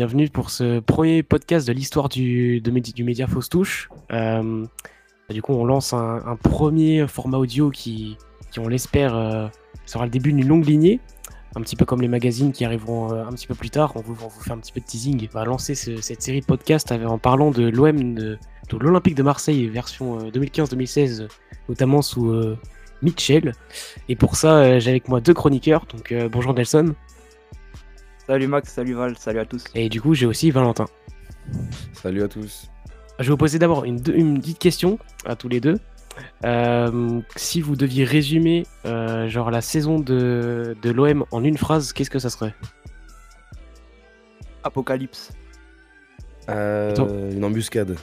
bienvenue pour ce premier podcast de l'histoire du, du média Fausse Touche. Euh, du coup, on lance un, premier format audio qui, on l'espère, euh, sera le début d'une longue lignée, un petit peu comme les magazines qui arriveront euh, un petit peu plus tard. On vous, vous fait un petit peu de teasing. On va lancer cette série de podcasts en parlant de l'OM, de, l'Olympique de Marseille version 2015-2016, notamment sous Mitchell. Et pour ça, j'ai avec moi deux chroniqueurs. Donc bonjour Nelson. Salut Max, salut Val, salut à tous. Et du coup, j'ai aussi Valentin. Salut à tous. Je vais vous poser d'abord une, petite question à tous les deux. Euh, si vous deviez résumer euh, genre la saison de, l'OM en une phrase, qu'est-ce que ça serait? Apocalypse. Euh, une embuscade.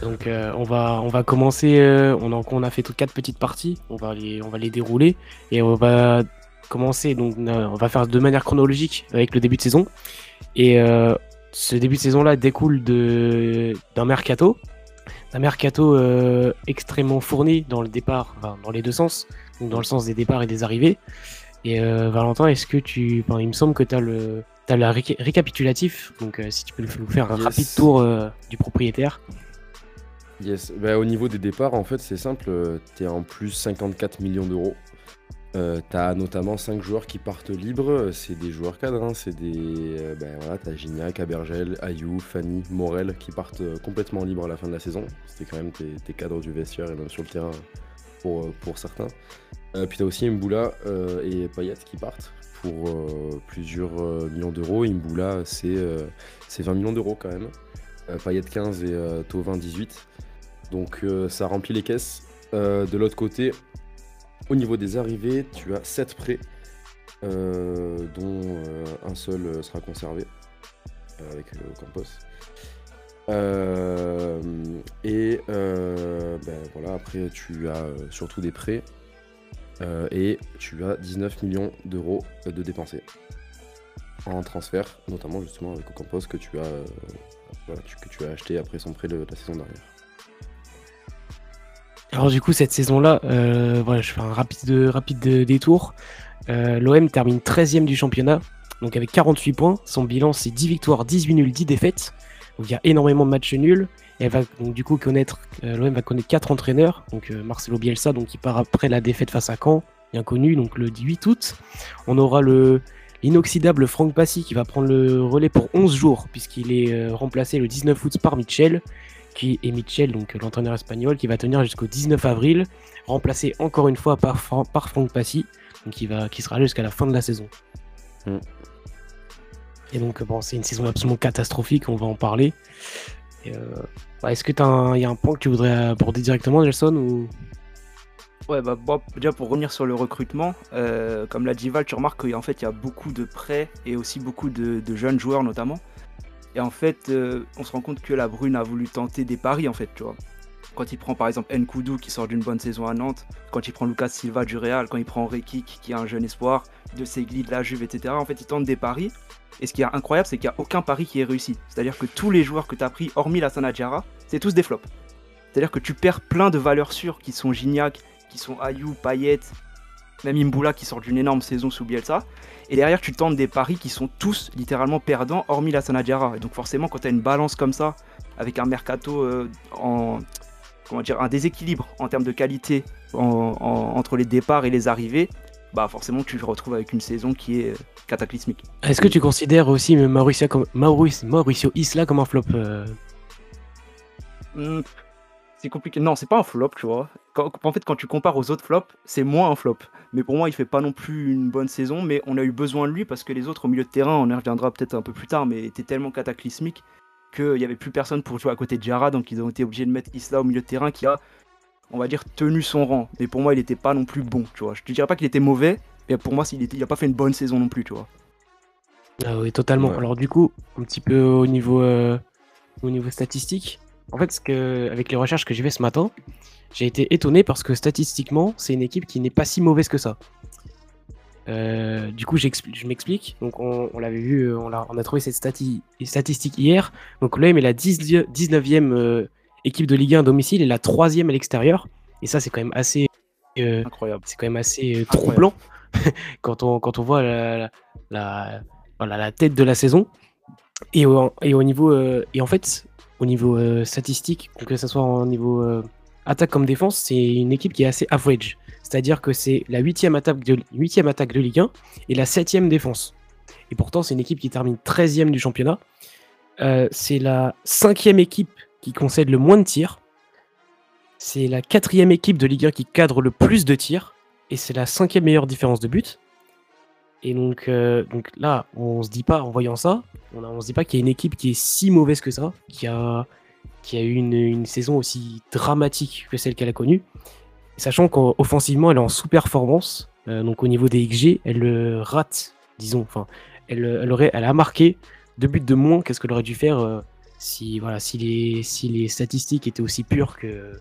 Donc on va on va commencer. on, a, on a fait toutes quatre petites parties. On va les on va les dérouler et on va commencer, donc on va faire de manière chronologique avec le début de saison. Et euh, ce début de saison-là découle d'un mercato, d'un mercato euh, extrêmement fourni dans le départ, dans les deux sens, donc dans le sens des départs et des arrivées. Et euh, Valentin, est-ce que tu, il me semble que tu as le, as le récapitulatif, donc si tu peux nous faire un rapide tour du propriétaire. Yes, bah, au niveau des départs, en fait, c'est simple, tu es en plus 54 millions d'euros. Euh, t'as notamment 5 joueurs qui partent libres, c'est des joueurs cadres, hein. c'est des. Euh, ben voilà, t'as Gignac, Abergel, Ayou, Fanny, Morel qui partent euh, complètement libres à la fin de la saison. C'était quand même tes, cadres du vestiaire et même sur le terrain pour, pour certains. puis t'as aussi Mboula et Payet qui partent pour plusieurs millions d'euros. Mboula, c'est 20 millions d'euros quand même. Payet 15 et Tovin 18. Donc ça remplit les caisses. de l'autre côté, au niveau des arrivées, tu as 7 prêts, euh, dont euh, un seul euh, sera conservé avec Campos. et ben voilà, après tu as surtout des prêts et tu as 19 millions d'euros de dépensés en transfert, notamment justement avec Ocampos que tu as, que tu as acheté après son prêt de la saison dernière. Alors du coup, cette saison-là, euh, voilà, je fais un rapide, détour. Euh, L'OM termine 13ème du championnat, donc avec 48 points. Son bilan, c'est 10 victoires, 18 nuls, 10 défaites. Donc il y a énormément de matchs nuls. Elle va connaître, euh, l'OM va connaître 4 entraîneurs. Donc Marcelo Bielsa, donc il part après la défaite face à Caen, bien connu, donc le 8 août. On aura le l'inoxydable Franck Passy qui va prendre le relais pour 11 jours, puisqu'il est remplacé le 19 août par Mitchell qui est Mitchell, donc l'entraîneur espagnol, qui va tenir jusqu'au 19 avril, remplacé encore une fois par, par Franck Passy, donc qui, va, qui sera jusqu'à la fin de la saison. Mm. Et donc, bon, c'est une saison absolument catastrophique, on va en parler. Euh, est-ce que il y a un point que tu voudrais aborder directement, Nelson ou... Ouais, bah, déjà pour revenir sur le recrutement, euh, comme l'a dit Val, tu remarques qu'en fait il y a beaucoup de prêts et aussi beaucoup de jeunes joueurs notamment. Et en fait, euh, on se rend compte que la Brune a voulu tenter des paris, en fait, tu vois. Quand il prend par exemple Nkoudou qui sort d'une bonne saison à Nantes, quand il prend Lucas Silva du Real, quand il prend Rekik qui est un jeune espoir, de Segli de la Juve, etc. En fait, il tente des paris. Et ce qui est incroyable, c'est qu'il n'y a aucun pari qui est réussi. C'est-à-dire que tous les joueurs que tu as pris, hormis la Sanadjara, c'est tous des flops. C'est-à-dire que tu perds plein de valeurs sûres qui sont Gignac, qui sont Ayou, Payet, même Imboula qui sort d'une énorme saison sous Bielsa. Et derrière, tu tentes des paris qui sont tous littéralement perdants, hormis la Sanadjara. Et donc forcément, quand tu as une balance comme ça, avec un mercato euh, en comment dire, un déséquilibre en termes de qualité entre les départs et les arrivées, bah forcément tu te retrouves avec une saison qui est cataclysmique. Est-ce que tu considères aussi Mauricio, comme, Mauricio, Isla comme un flop euh? Hmm, C'est compliqué. Non, c'est pas un flop, tu vois. en fait, quand tu compares aux autres flops, c'est moins un flop. Mais pour moi, il fait pas non plus une bonne saison. Mais on a eu besoin de lui parce que les autres au milieu de terrain, on y reviendra peut-être un peu plus tard, mais étaient tellement cataclysmiques qu'il n'y avait plus personne pour jouer à côté de Jara. Donc ils ont été obligés de mettre Isla au milieu de terrain qui a, on va dire, tenu son rang. Mais pour moi, il n'était pas non plus bon. Tu vois. Je te dirais pas qu'il était mauvais, mais pour moi, il n'a pas fait une bonne saison non plus. Tu vois. Ah oui, totalement. Alors du coup, un petit peu au niveau, euh, au niveau statistique. En fait, ce que, avec les recherches que j'ai fait ce matin, j'ai été étonné parce que statistiquement, c'est une équipe qui n'est pas si mauvaise que ça. Euh, du coup, je m'explique. Donc, on, l'avait vu, euh, on a, on a, trouvé cette statistique hier. Donc, l'OM est la 19e euh, équipe de Ligue 1 à domicile et la 3 à l'extérieur. Et ça, c'est quand même assez. incroyable. C'est quand même assez troublant quand, on, quand on voit la, tête de la saison. Et au, et au niveau et en fait au niveau statistique, que ce soit au niveau attaque comme défense, c'est une équipe qui est assez average. C'est-à-dire que c'est la huitième attaque, de, attaque de Ligue 1 et la septième défense. Et pourtant, c'est une équipe qui termine 13e du championnat. Euh, c'est la cinquième équipe qui concède le moins de tirs. C'est la quatrième équipe de Ligue 1 qui cadre le plus de tirs. Et c'est la cinquième meilleure différence de but. Et donc, euh, donc là, on se dit pas, en voyant ça, on, ne se dit pas qu'il y a une équipe qui est si mauvaise que ça, qui a, qui a eu une, saison aussi dramatique que celle qu'elle a connue. Sachant qu'offensivement, elle est en sous-performance. Euh, donc au niveau des XG, elle rate, disons, enfin, elle, elle, aurait, elle a marqué deux buts de moins qu'est-ce qu'elle aurait dû faire euh, si, voilà, si, les, si les statistiques étaient aussi pures que,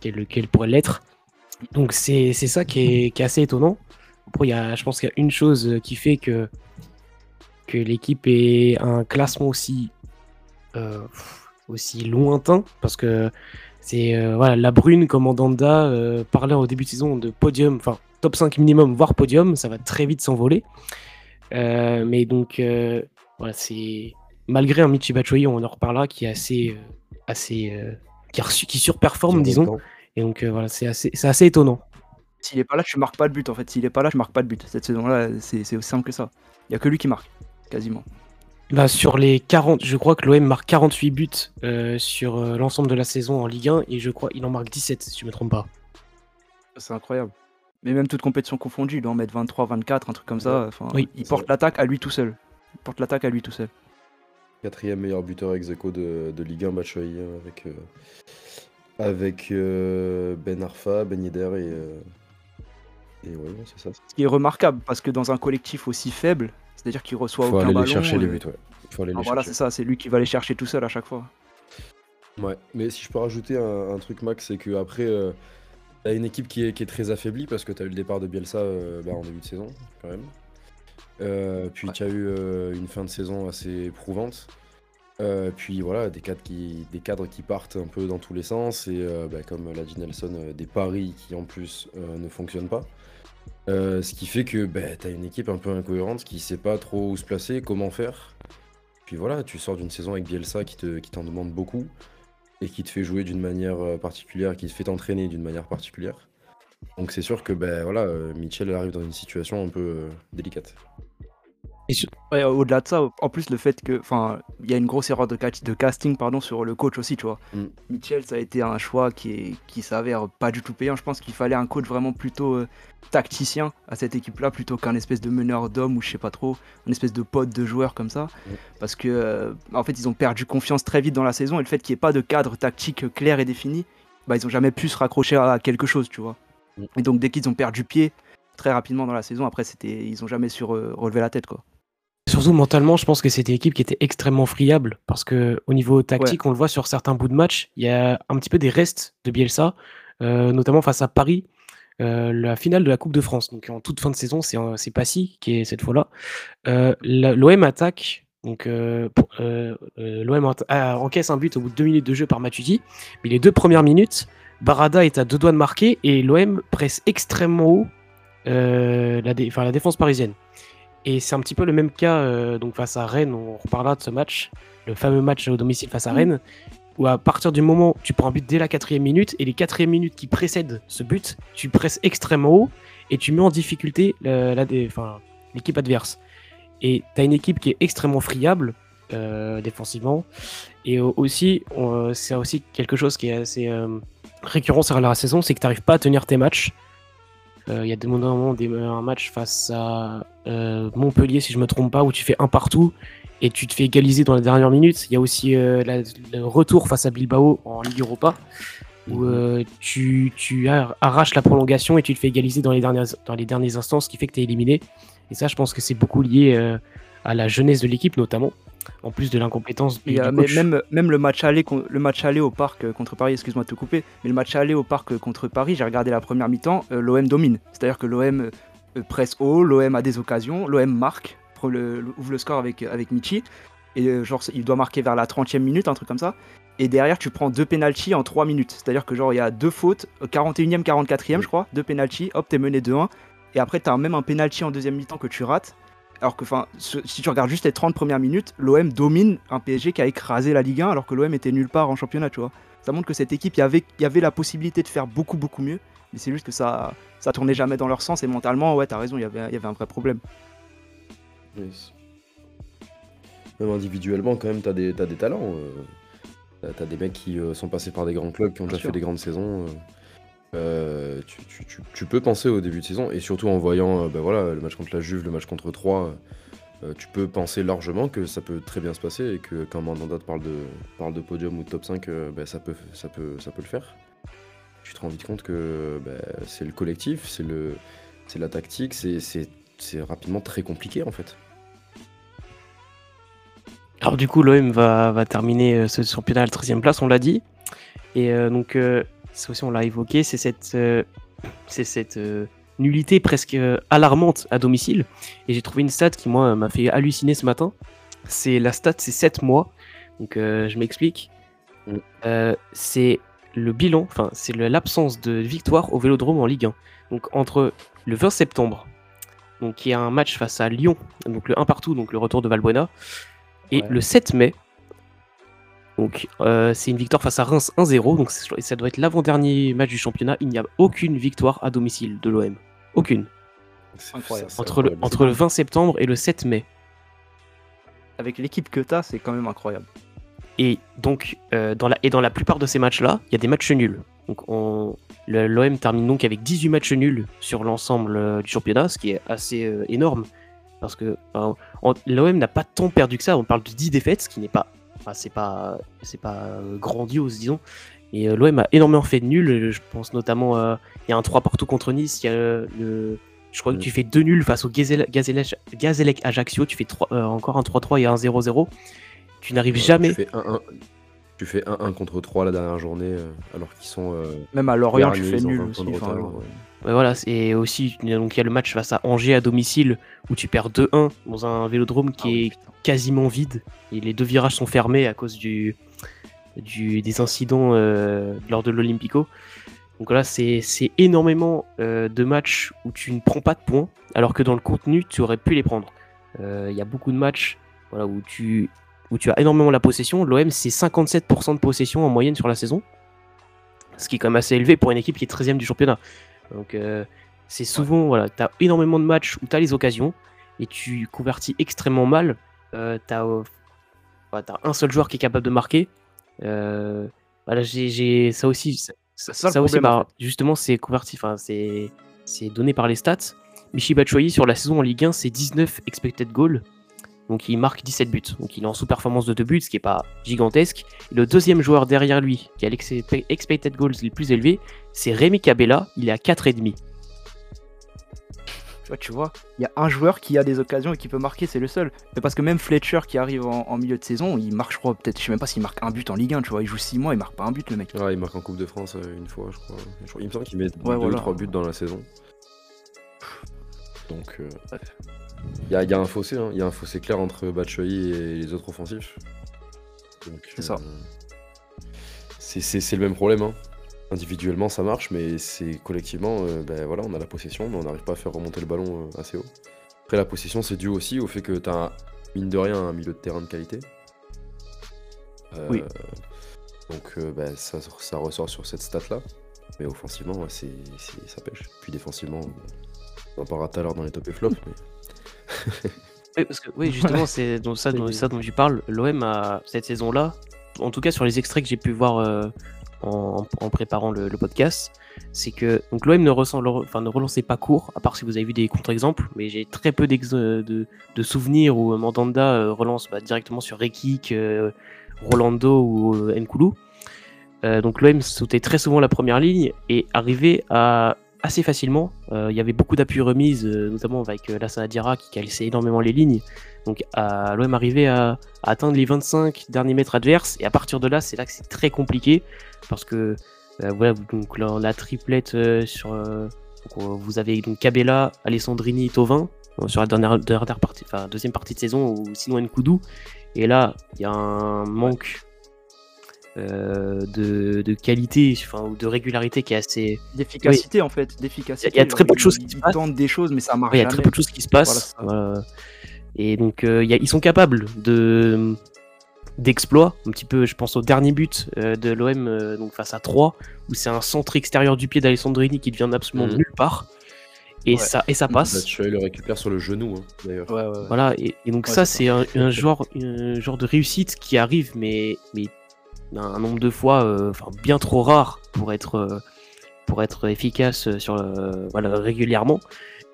qu'elle, pourrait l'être. Donc c'est, ça qui est, assez étonnant. Il y a, je pense qu'il y a une chose qui fait que, que l'équipe ait un classement aussi, euh, aussi lointain, parce que c'est euh, voilà, la brune comme Andanda parlait au début de saison de podium, enfin top 5 minimum, voire podium, ça va très vite s'envoler. mais donc voilà, c'est malgré un Michi Batshuayi, on en reparlera, qui est assez, euh, assez, euh, qui, qui, surperforme, disons. Et donc euh, voilà, c'est assez, c'est assez étonnant. S'il est pas là, tu marques pas de but en fait. S'il est pas là, je marque pas de but. Cette saison-là, c'est, aussi simple que ça. Il y a que lui qui marque, quasiment. Bah, sur les 40, je crois que l'OM marque 48 buts sur l'ensemble de la saison en Ligue 1 et je crois qu'il en marque 17 si je me trompe pas. C'est incroyable. Mais même toute compétition confondue, il doit en mettre 23, 24, un truc comme ça. Enfin, il porte l'attaque à lui tout seul porte l'attaque à lui tout seul. Quatrième meilleur buteur ex de, de Ligue 1, Batshuayi, hein, avec, euh, avec euh, Ben Arfa, Ben Yedder et. Euh, et ouais, c'est ça. Ce qui est remarquable, parce que dans un collectif aussi faible, c'est-à-dire qu'il reçoit Faut aucun aller chercher les buts, ouais. Faut aller ah, voilà, c'est ça, c'est lui qui va les chercher tout seul à chaque fois. Ouais, mais si je peux rajouter un, truc, Max, c'est qu'après, t'as une équipe qui est, qui est, très affaiblie parce que t'as eu le départ de Bielsa bah, en début de saison, quand même. Euh, puis tu as eu euh, une fin de saison assez éprouvante. Euh, puis voilà, des cadres, qui, des cadres qui partent un peu dans tous les sens et bah, comme l'a dit Nelson, des paris qui en plus ne fonctionnent pas. Ce qui fait que bah, tu as une équipe un peu incohérente qui sait pas trop où se placer, comment faire. Puis voilà, tu sors d'une saison avec Bielsa qui t'en qui demande beaucoup et qui te fait jouer d'une manière particulière, qui te fait t'entraîner d'une manière particulière. Donc c'est sûr que ben Mitchell arrive dans une situation un peu délicate au-delà de ça, en plus le fait que, enfin, il y a une grosse erreur de, de, casting pardon sur le coach aussi, tu vois. Mm. Mitchell, ça a été un choix qui est, qui s'avère pas du tout payant. Je pense qu'il fallait un coach vraiment plutôt euh, tacticien à cette équipe-là, plutôt qu'un espèce de meneur d'homme ou je sais pas trop, une espèce de pote de joueur comme ça, mm. parce que euh, en fait ils ont perdu confiance très vite dans la saison et le fait qu'il n'y ait pas de cadre tactique clair et défini, bah ils ont jamais pu se raccrocher à quelque chose, tu vois. Mm. Et donc dès qu'ils ont perdu pied très rapidement dans la saison, après c'était, ils ont jamais su relever la tête, quoi. Surtout mentalement, je pense que c'était une équipe qui était extrêmement friable parce que au niveau tactique, on le voit sur certains bouts de match, il y a un petit peu des restes de Bielsa, euh, notamment face à Paris, euh, la finale de la Coupe de France. Donc en toute fin de saison, c'est c'est Passy qui est cette fois-là. Euh, L'OM attaque, donc l'OM encaisse un but au bout de deux minutes de jeu par Matuidi, mais les deux premières minutes, Barada est à deux doigts de marquer et l'OM presse extrêmement haut la, la défense parisienne. Et c'est un petit peu le même cas euh, donc face à Rennes, on reparlera de ce match, le fameux match au domicile face à mm. Rennes, où à partir du moment où tu prends un but dès la quatrième minute, et les quatrième minutes qui précèdent ce but, tu presses extrêmement haut et tu mets en difficulté l'équipe adverse. Et tu as une équipe qui est extrêmement friable euh, défensivement. Et aussi, c'est aussi quelque chose qui est assez euh, récurrent sur la saison, c'est que tu n'arrives pas à tenir tes matchs. Euh, il y a des des, un match face à euh, Montpellier, si je me trompe pas, où tu fais un partout et tu te fais égaliser dans la dernière minute. Il y a aussi euh, le retour face à Bilbao en Ligue Europa, où tu, tu, arraches la prolongation et tu te fais égaliser dans les, dernières, dans les instants, ce qui fait que tu es éliminé. Et ça, je pense que c'est beaucoup lié à la jeunesse de l'équipe, notamment en plus de l'incompétence du, euh, Même, même le match aller, le match aller au parc euh, contre Paris, excuse-moi de te couper, mais le match aller au parc euh, contre Paris, j'ai regardé la première mi-temps, l'OM domine. C'est-à-dire que l'OM presse haut, l'OM a des occasions, l'OM marque, le, ouvre le score avec, avec Michi, et genre il doit marquer vers la 30e minute, un truc comme ça. Et derrière, tu prends deux pénalties en 3 minutes. C'est-à-dire que genre il y a deux fautes, 41e, 44e, je crois, deux pénalties, hop, t'es mené 2-1. Et après, t'as même un pénalty en deuxième mi-temps que tu rates. Alors que, enfin, si tu regardes juste les 30 premières minutes, l'OM domine un PSG qui a écrasé la Ligue 1 alors que l'OM était nulle part en championnat, tu vois. Ça montre que cette équipe, il y avait, y avait la possibilité de faire beaucoup, beaucoup mieux. Mais c'est juste que ça, ça tournait jamais dans leur sens et mentalement, ouais, t'as raison, il y avait, y avait un vrai problème. Même individuellement, quand même, t'as des, as des talents. Euh. T'as des mecs qui euh, sont passés par des grands clubs, qui ont déjà fait des grandes saisons. Euh. Tu, peux penser au début de saison, et surtout en voyant ben voilà, le match contre la Juve, le match contre 3, tu peux penser largement que ça peut très bien se passer et que quand Mandanda parle de, parle de podium ou de top 5, ben ça, peut, ça, peut, ça peut le faire. Tu te rends vite compte que ben, c'est le collectif, c'est la tactique, c'est rapidement très compliqué en fait. Alors du coup, l'OM va, terminer euh, ce championnat à la 13 place, on l'a dit. Et euh, donc, euh, ça aussi on l'a évoqué, c'est cette, c'est cette nullité presque alarmante à domicile. Et j'ai trouvé une stat qui, moi, m'a fait halluciner ce matin. C'est la stat, c'est 7 mois. Donc, je m'explique. Mm. c'est le bilan, enfin, c'est l'absence de victoire au Vélodrome en Ligue 1. Donc, entre le 20 septembre, donc qui a un match face à Lyon, donc le 1 partout, donc le retour de Valbuena, et le 7 mai, donc euh, c'est une victoire face à Reims 1-0. Donc ça doit être l'avant-dernier match du championnat. Il n'y a aucune victoire à domicile de l'OM. Aucune. Incroyable. Entre, le, entre le 20 septembre et le 7 mai. Avec l'équipe que tu as, c'est quand même incroyable. Et donc, euh, dans la, et dans la plupart de ces matchs-là, il y a des matchs nuls. Donc, l'OM termine donc avec 18 matchs nuls sur l'ensemble euh, du championnat, ce qui est assez énorme. Parce que l'OM n'a pas tant perdu que ça. On parle de 10 défaites, ce qui n'est pas. C'est pas, c'est pas euh, grandiose, disons. Et euh, l'OM a énormément fait de nuls. Je pense notamment. Euh, il y a un 3 partout contre Nice. Il y a le. Je crois que tu fais 2 nuls face au Gazélec Ajaccio. Tu fais encore un 3-3 et un 0-0. Tu n'arrives jamais. Tu fais 1-1. Tu fais 1-1 contre 3 la dernière journée, alors qu'ils sont. Même à Lorient, tu fais nul aussi voilà, et aussi, donc il y a le match face à Angers à domicile où tu perds 2-1 dans un vélodrome qui ah est quasiment vide et les deux virages sont fermés à cause du, du des incidents euh, lors de l'Olympico. Donc là, c'est énormément euh, de matchs où tu ne prends pas de points, alors que dans le contenu, tu aurais pu les prendre. Euh, il y a beaucoup de matchs voilà, où, tu, où tu as énormément la possession. L'OM, c'est 57% de possession en moyenne sur la saison, ce qui est quand même assez élevé pour une équipe qui est 13e du championnat. Donc euh, c'est souvent, voilà, tu as énormément de matchs où tu as les occasions et tu convertis extrêmement mal. Euh, tu as, un seul joueur qui est capable de marquer. Euh, voilà, j'ai ça aussi. Ça, aussi, bah, justement, c'est converti, enfin, c'est donné par les stats. Michi Batshuayi sur la saison en Ligue 1, c'est 19 expected goals. Donc il marque 17 buts. Donc il est en sous-performance de 2 buts, ce qui n'est pas gigantesque. le deuxième joueur derrière lui, qui a l'expected goals le plus élevé, c'est Rémi Cabella. Il est à 4,5. Tu vois, il y a un joueur qui a des occasions et qui peut marquer, c'est le seul. Mais parce que même Fletcher qui arrive en, milieu de saison, il marque, je crois, peut-être, je sais même pas s'il marque un but en Ligue 1, tu vois. Il joue 6 mois, il marque pas un but, le mec. Ouais, il marque en Coupe de France euh, une fois, je crois. Il me semble qu'il met 2 ou 3 buts dans la saison. Donc, euh, il y, a un fossé, hein. il y a un fossé clair entre Batshuayi et les autres offensifs. C'est ça. Euh, c'est le même problème. Hein. Individuellement, ça marche, mais c'est collectivement, euh, ben voilà, on a la possession, mais on n'arrive pas à faire remonter le ballon euh, assez haut. Après, la possession, c'est dû aussi au fait que tu as, mine de rien, un milieu de terrain de qualité. oui. Donc, ben, ça, ressort sur cette stat-là. Mais offensivement, c'est ça pêche. Puis défensivement, on en parlera tout à l'heure dans les top et flops. Mais oui, parce que, oui, justement, c'est dans ça, dans ça dont tu parles. L'OM a cette saison-là, en tout cas sur les extraits que j'ai pu voir euh, en, préparant le, podcast, c'est que donc l'OM ne, enfin, ne relançait pas court, à part si vous avez vu des contre-exemples, mais j'ai très peu de, de, souvenirs où Mandanda euh, relance bah, directement sur Rekik, euh, Rolando ou Nkoulou. donc l'OM sautait très souvent la première ligne et arrivait à assez facilement. Euh, il y avait beaucoup d'appui remise, euh, notamment avec euh, Lassana Dira qui calissait énormément les lignes. Donc l'OM arrivait à, atteindre les 25 derniers mètres adverses. Et à partir de là, c'est là que c'est très compliqué. Parce que voilà, donc la triplette sur. vous avez donc Cabella, Alessandrini, Tovin sur la dernière, dernière partie, enfin deuxième partie de saison, ou sinon Nkoudou. Et là, il y a un manque de, de, qualité, enfin, ou de régularité qui est assez. D'efficacité en fait, d'efficacité. Il y, a très peu de choses qui se passent. des choses, mais ça marche. Il y a très peu de choses qui se passent. Et donc, ils sont capables de d'exploit. Un petit peu, je pense au dernier but de l'OM donc face à 3, où c'est un centre extérieur du pied d'Alessandrini qui vient absolument de mmh. nulle part. Et, ça, et ça passe. Tu le récupère sur le genou, hein, d'ailleurs. voilà, et, donc ça, c'est un, genre, un genre de réussite qui arrive, mais, mais un nombre de fois euh, enfin bien trop rare pour être, euh, pour être efficace sur, voilà, régulièrement.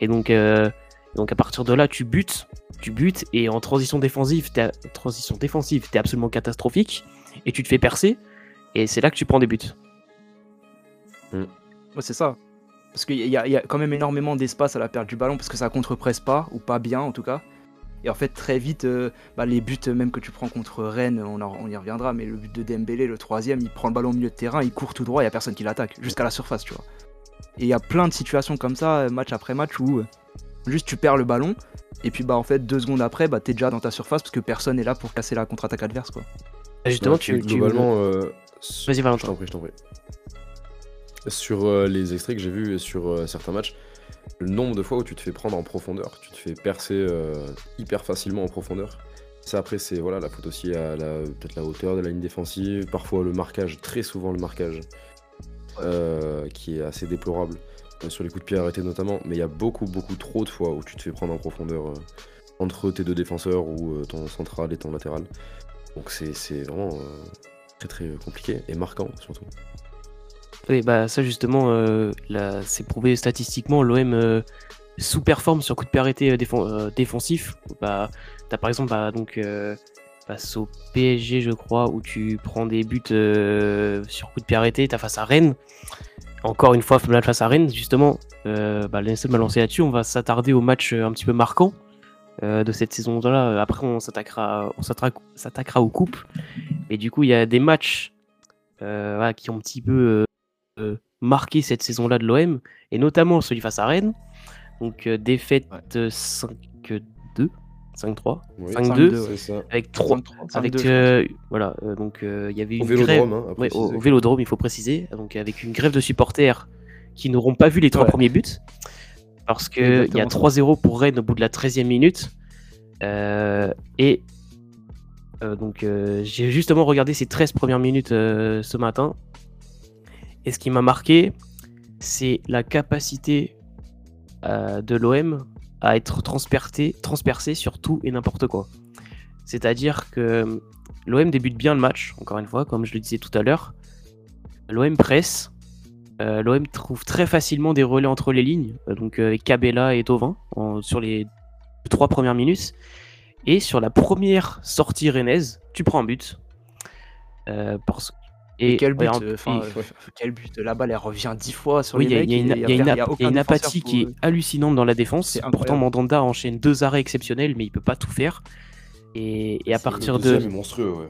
Et donc, euh, donc à partir de là, tu butes, tu butes, et en transition défensive, t'es, transition défensive, t'es absolument catastrophique, et tu te fais percer, et c'est là que tu prends des buts. Mm. c'est ça. Parce qu'il y, a quand même énormément d'espace à la perte du ballon parce que ça contre-presse pas, ou pas bien en tout cas. Et en fait, très vite, euh, bah, les buts même que tu prends contre Rennes, on, y reviendra, mais le but de Dembélé, le troisième, il prend le ballon au milieu de terrain, il court tout droit, il n'y a personne qui l'attaque, jusqu'à la surface, tu vois. Et il y a plein de situations comme ça, euh, match après match, où euh, juste tu perds le ballon, et puis bah en fait, deux secondes après, bah t'es déjà dans ta surface parce que personne n'est là pour casser la contre-attaque adverse, quoi. Justement, tu, globalement. Vas-y, Valentin. Je t'en prie, je t'en prie. Sur euh, les extraits que j'ai vus sur euh, certains matchs, le nombre de fois où tu te fais prendre en profondeur, tu te fais percer euh, hyper facilement en profondeur. Ça après c'est voilà la faute aussi à la peut-être la hauteur de la ligne défensive, parfois le marquage, très souvent le marquage, qui est assez déplorable sur les coups de pied arrêtés notamment. Mais il y a beaucoup beaucoup trop de fois où tu te fais prendre en profondeur entre tes deux défenseurs ou ton central et ton latéral. Donc c'est vraiment très très compliqué et marquant surtout. Oui, bah ça justement, euh, c'est prouvé statistiquement, l'OM euh, sous-performe sur coup de pied arrêté euh, défensif. Bah, t'as par exemple bah, donc, face au PSG, je crois, où tu prends des buts sur coup de pied arrêté, t'as face à Rennes. Encore une fois, face à Rennes, justement, bah, m'a lancé là-dessus. On va s'attarder au match un petit peu marquant de cette saison-là. Après, on s'attaquera, on s'attaquera aux coupes. Mais du coup, il y a des matchs qui ont un petit peu marqué cette saison-là de l'OM, et notamment celui face à Rennes. Donc euh, défaite 5-2. 5-3 5-2 avec 3 avec euh, voilà donc il y avait une au vélodrome, hein, au, vélodrome il faut préciser. Donc avec une grève de supporters qui n'auront pas vu les trois premiers buts. Parce que il y a 3-0 pour Rennes au bout de la 13e minute. Et donc j'ai justement regardé ces 13 premières minutes ce matin et ce qui m'a marqué, c'est la capacité euh, de l'OM à être transpercé, sur tout et n'importe quoi. C'est-à-dire que euh, l'OM débute bien le match, encore une fois, comme je le disais tout à l'heure. L'OM presse. Euh, L'OM trouve très facilement des relais entre les lignes, donc avec Cabella et Tovin sur les trois premières minutes. Et sur la première sortie rennaise, tu prends un but. Et quel but, euh, quel but La balle, elle revient dix fois sur les mecs. Il y, a une apathie qui est hallucinante dans la défense. Pourtant, Mandanda enchaîne deux arrêts exceptionnels, mais il peut pas tout faire. Et, à partir de. Le monstrueux, ouais.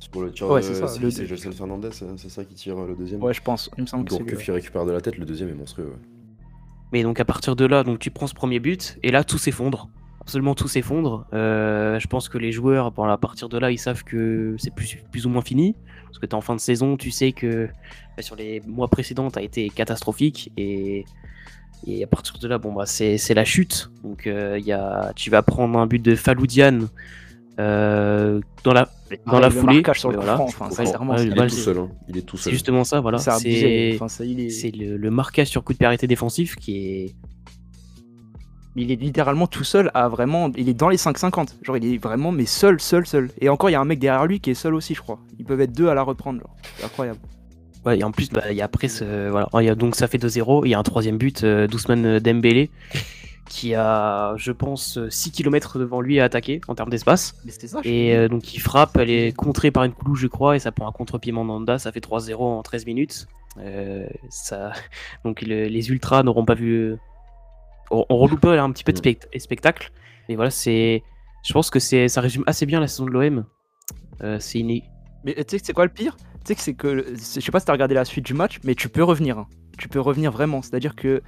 C'est pour le tir ouais, c'est ça. C'est Josel Fernandez, hein, c'est ça qui tire le deuxième. Ouais, je pense. Il me semble que c'est. récupère de la tête, le deuxième est monstrueux, ouais. Mais donc à partir de là, donc tu prends ce premier but, et là tout s'effondre absolument tout s'effondre. Euh, je pense que les joueurs, bon, à partir de là, ils savent que c'est plus, plus ou moins fini. Parce que tu es en fin de saison, tu sais que bah, sur les mois précédents, tu as été catastrophique. Et, et, à partir de là, bon, bah, c'est la chute. Donc euh, y a, tu vas prendre un but de Faloudian euh, dans la, dans la foulée. Sur le voilà. enfin, il, est tout seul, hein. il est tout seul. C'est justement ça, voilà. C'est le, le, marquage sur coup de pied défensif qui est il est littéralement tout seul à vraiment. Il est dans les 5,50. Genre, il est vraiment, mais seul, seul, seul. Et encore, il y a un mec derrière lui qui est seul aussi, je crois. Ils peuvent être deux à la reprendre, genre. C'est incroyable. Ouais, et en plus, bah, il y a après ce. Voilà. donc, ça fait 2-0. Il y a un troisième but, euh, d'Ousmane Dembélé, qui a, je pense, 6 km devant lui à attaquer en termes d'espace. Et euh, donc, il frappe, elle est contrée par une clou, je crois, et ça prend un contre-pied Mandanda. Ça fait 3-0 en 13 minutes. Euh, ça... Donc, les Ultras n'auront pas vu on, reloupe un petit peu de mm. spectacle. Mais voilà, c'est. Je pense que c'est, ça résume assez bien la saison de l'OM. Euh, c'est iné. Mais tu sais que c'est quoi le pire? Tu sais que c'est que. Je sais pas si t'as regardé la suite du match, mais tu peux revenir. Hein. Tu peux revenir vraiment. C'est-à-dire que.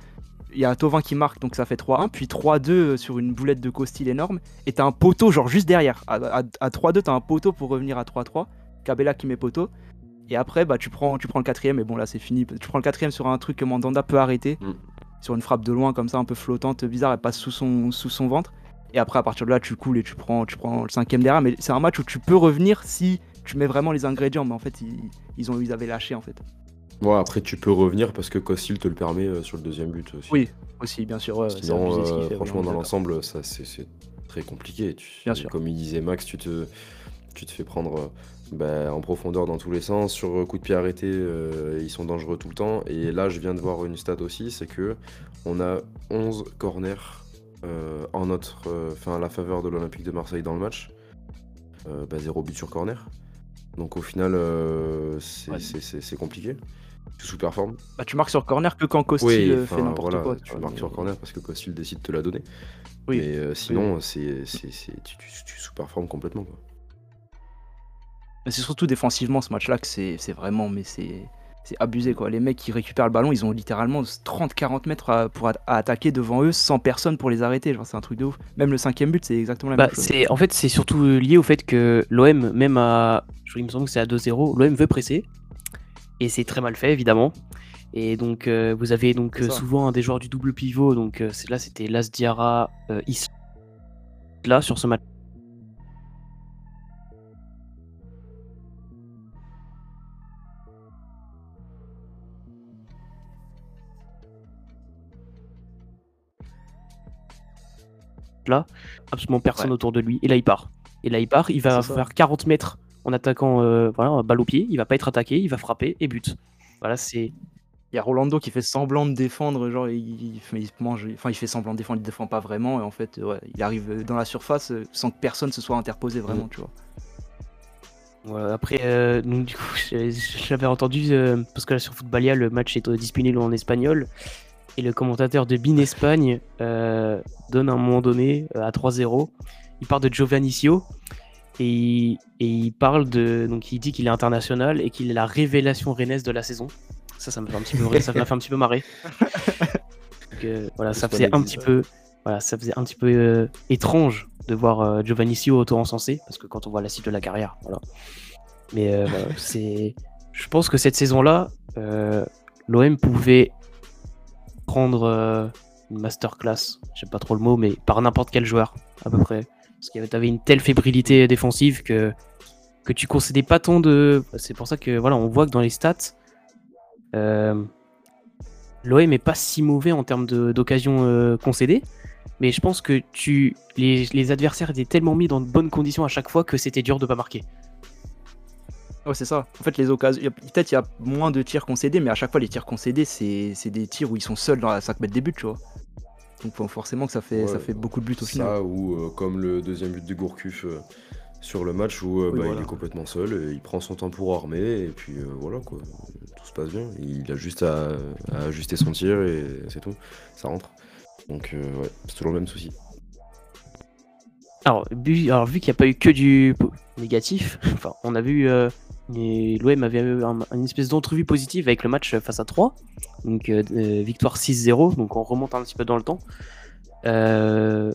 Il y a un Tovin qui marque, donc ça fait 3-1, puis 3-2 sur une boulette de Costil énorme, et t'as un poteau, genre juste derrière. À, 3-2, t'as un poteau pour revenir à 3-3. Cabella qui met poteau. Et après, bah, tu, prends, tu prends le quatrième, et bon, là, c'est fini. Tu prends le quatrième sur un truc que Mandanda peut arrêter, Mm. Sur une frappe de loin, comme ça, un peu flottante, bizarre, elle passe sous son, sous son ventre. Et après, à partir de là, tu coules et tu prends, tu prends le cinquième derrière. Mais c'est un match où tu peux revenir si tu mets vraiment les ingrédients. Mais en fait, ils, ils, ont, ils avaient lâché, en fait. Ouais, après, tu peux revenir parce que Costil te le permet euh, sur le deuxième but aussi. Oui, aussi, bien sûr. ouais, Sinon, euh, fait, franchement, dans l'ensemble, ça c'est très compliqué. Tu- Bien sûr. Comme il disait Max, tu te, tu te fais prendre euh, bah, en profondeur dans tous les sens. Sur euh, coup de pied arrêté, euh, ils sont dangereux tout le temps. Et là, je viens de voir une stat aussi, c'est que on a 11 corners euh, en notre, euh, enfin, à la faveur de l'Olympique de Marseille dans le match. Bah, zéro but sur corner. Donc au final, c'est Ouais. compliqué. Tu sous-performes. Bah, tu marques sur corner que quand Costil Oui, fait n'importe voilà, quoi. tu marques sur corner parce que Costil décide de te la donner. Oui. Mais sinon, c'est tu, tu, tu sous-performes complètement. Quoi. Mais c'est surtout défensivement ce match-là que c'est vraiment, mais c'est c'est abusé quoi. Les mecs qui récupèrent le ballon, ils ont littéralement 30-40 mètres à- pour à attaquer devant eux sans personne pour les arrêter. Genre c'est un truc de ouf. Même le cinquième but, c'est exactement la Bah, même chose. en fait c'est surtout lié au fait que l'OM même à je il me semble que c'est à 2-0, l'OM veut presser et c'est très mal fait évidemment. Et donc euh, vous avez donc euh, souvent un des joueurs du double pivot donc euh, là c'était Las Diarra Is- là sur ce match. Là, absolument personne Ouais. autour de lui et là il part. Et là il part, il va ça. faire 40 mètres en attaquant euh, voilà, balle au pied, il va pas être attaqué, il va frapper et but. Voilà, c'est Il y a Rolando qui fait semblant de défendre, genre il, il fait- il mange, enfin il fait semblant de défendre, il défend pas vraiment et en fait ouais, il arrive dans la surface euh, sans que personne se soit interposé vraiment, tu vois. Voilà, après, euh, donc, du coup, j'avais entendu, euh, parce que là sur Footballia, le match est euh, disponible en espagnol, et le commentateur de Bin Espagne euh, donne à un moment donné, euh, à 3-0, il parle de Giovannicio, et, il- parle de. Donc il dit qu'il est international et qu'il est la révélation rennaise de la saison. Ça, ça me fait un petit peu, ça m'a fait un petit peu marrer. Euh, voilà, ça faisait un petit peu, voilà, ça faisait un petit peu étrange de voir euh, Giovannicio auto-encensé, parce que quand on voit la suite de la carrière. Mais c'est, je pense que cette saison-là, l'OM pouvait prendre euh, une masterclass, j'aime pas trop le mot, mais par n'importe quel joueur, à peu près. Parce qu'il y avait, t'avais une telle fébrilité défensive que, que tu concédais pas tant de. C'est pour ça que voilà, on voit que dans les stats, euh, l'OM est pas si mauvais en termes d'occasions euh, concédées. Mais je pense que tu, les, les adversaires étaient tellement mis dans de bonnes conditions à chaque fois que c'était dur de pas marquer. Ouais, c'est ça. En fait, les occasions, il y a- peut-être il y a moins de tirs concédés, mais à chaque fois, les tirs concédés, c'est c'est des tirs où ils sont seuls dans la 5 mètres des buts, tu vois. Donc forcément que ça fait, ça fait beaucoup de buts au final. Ça, ou euh, comme le deuxième but de Gourcuff euh, sur le match où euh, Oui, bah, voilà. il est complètement seul, et il prend son temps pour armer, et puis euh, voilà quoi, tout se passe bien. Il a juste à, à ajuster son tir et c'est tout, ça rentre. Donc euh, ouais, c'est toujours le même souci. Alors, bu- alors, vu qu'il n'y a pas eu que du négatif, enfin, on a vu euh, et l'OM avait eu un- une espèce d'entrevue positive avec le match face à 3, donc euh, euh, victoire 6-0, donc on remonte un petit peu dans le temps. Euh,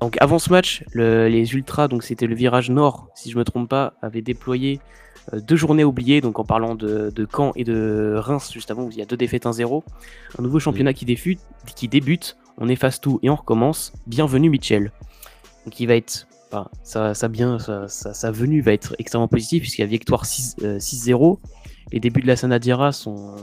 donc avant ce match, le- les Ultras, donc c'était le virage nord, si je me trompe pas, avaient déployé euh, deux journées oubliées, donc en parlant de, de Caen et de Reims juste avant, où il y a deux défaites 1-0, un nouveau championnat qui, défute, qui débute, on efface tout et on recommence. Bienvenue Mitchell. Donc il va être, enfin, ça, ça bien, sa, sa- sa venue va être extrêmement positive puisqu'il y a victoire 6, euh, 6-0. Les débuts de la Sanadira sont,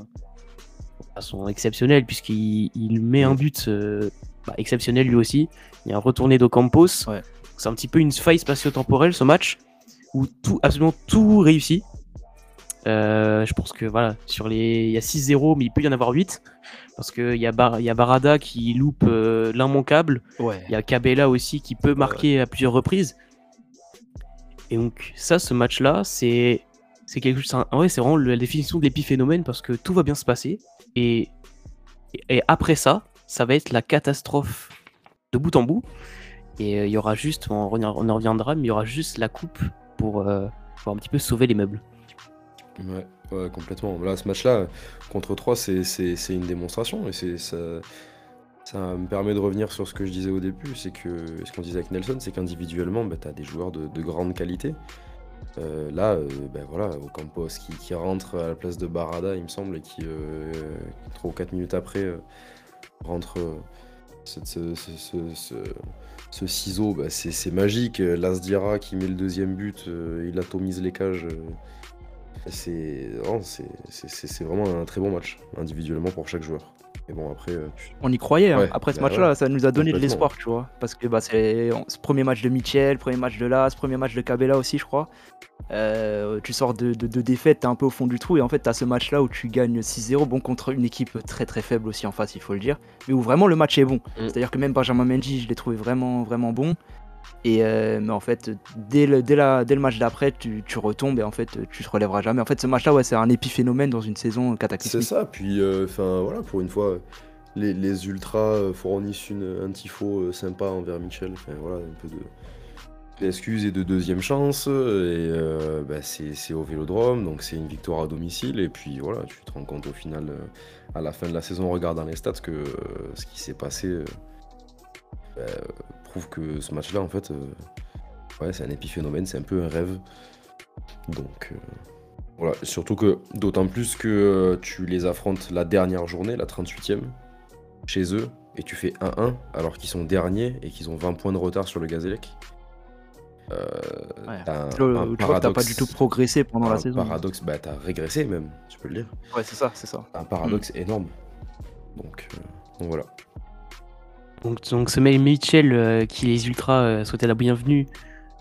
sont exceptionnels puisqu'il il met un but euh, bah, exceptionnel lui aussi. Il y a un retourné d'Ocampos. Ouais. C'est un petit peu une faille spatio-temporelle ce match où tout, absolument tout réussit. Euh, je pense que voilà, sur les, il y a 6-0, mais il peut y en avoir 8 parce qu'il y, a Bar- y a Barada qui loupe euh, l'immanquable. Ouais. Il y a Cabella aussi qui peut marquer à plusieurs reprises. Et donc ça, ce match-là, c'est c'est quelque chose. un- vrai, c'est vraiment la définition de l'épiphénomène parce que tout va bien se passer et et après ça, ça va être la catastrophe de bout en bout. Et euh, il y aura juste, on en reviendra, mais il y aura juste la coupe pour, euh, pour un petit peu sauver les meubles. Ouais, ouais, complètement. Là, ce match-là, contre 3, c'est c'est- une démonstration. Et c'est ça, me permet de revenir sur ce que je disais au début. C'est que ce qu'on disait avec Nelson, c'est qu'individuellement, bah, tu as des joueurs de, de grande qualité. Euh, là, ben voilà, Ocampos qui, qui rentre à la place de Barada, il me semble, et qui, 3 ou 4 minutes après, rentre ce, ciseau, bah, c'est magique. Lasdira qui met le deuxième but, il atomise les cages. C'est vraiment un très bon match, individuellement pour chaque joueur. Et bon, après, euh, On y croyait, hein. après ce bah match-là, ça nous a donné de l'espoir, tu vois. Parce que bah, c'est ce premier match de Mitchell, premier match de Las, premier match de Cabella aussi, je crois. Euh, tu sors de, de, de défaite, t'es un peu au fond du trou, et en fait, t'as ce match-là où tu gagnes 6-0, bon, contre une équipe très très faible aussi en face, il faut le dire, mais où vraiment le match est bon. Mm. C'est-à-dire que même Benjamin Mendy, je l'ai trouvé vraiment vraiment bon. Et euh, mais en fait, dès le, dès la, dès le match d'après, tu, tu, retombes et en fait, tu te relèveras jamais. En fait, ce match-là, ouais, c'est un épiphénomène dans une saison cataclysmique. C'est ça. Puis, euh, enfin, voilà, pour une fois, les, les ultras euh, fournissent une, un tifo sympa envers Michel. Voilà, un peu de d'excuses et de deuxième chance. Et bah, c'est au Vélodrome, donc c'est une victoire à domicile. Et puis voilà, tu te rends compte au final, à la fin de la saison, en regardant les stats, que ce qui s'est passé. Bah, que ce match-là, en fait, euh, ouais, c'est un épiphénomène, c'est un peu un rêve. Donc, euh, voilà. Surtout que, d'autant plus que euh, tu les affrontes la dernière journée, la 38e, chez eux, et tu fais 1-1, alors qu'ils sont derniers et qu'ils ont 20 points de retard sur le Gazélec. Euh, t'as tu pas du tout progressé pendant la saison. paradoxe, bah t'as régressé même, tu peux le dire. Ouais, c'est ça, c'est ça. Un paradoxe mm. énorme. Donc, donc voilà. Donc, ce mail Mitchell, euh, qui les Ultras euh, souhaitait la bienvenue,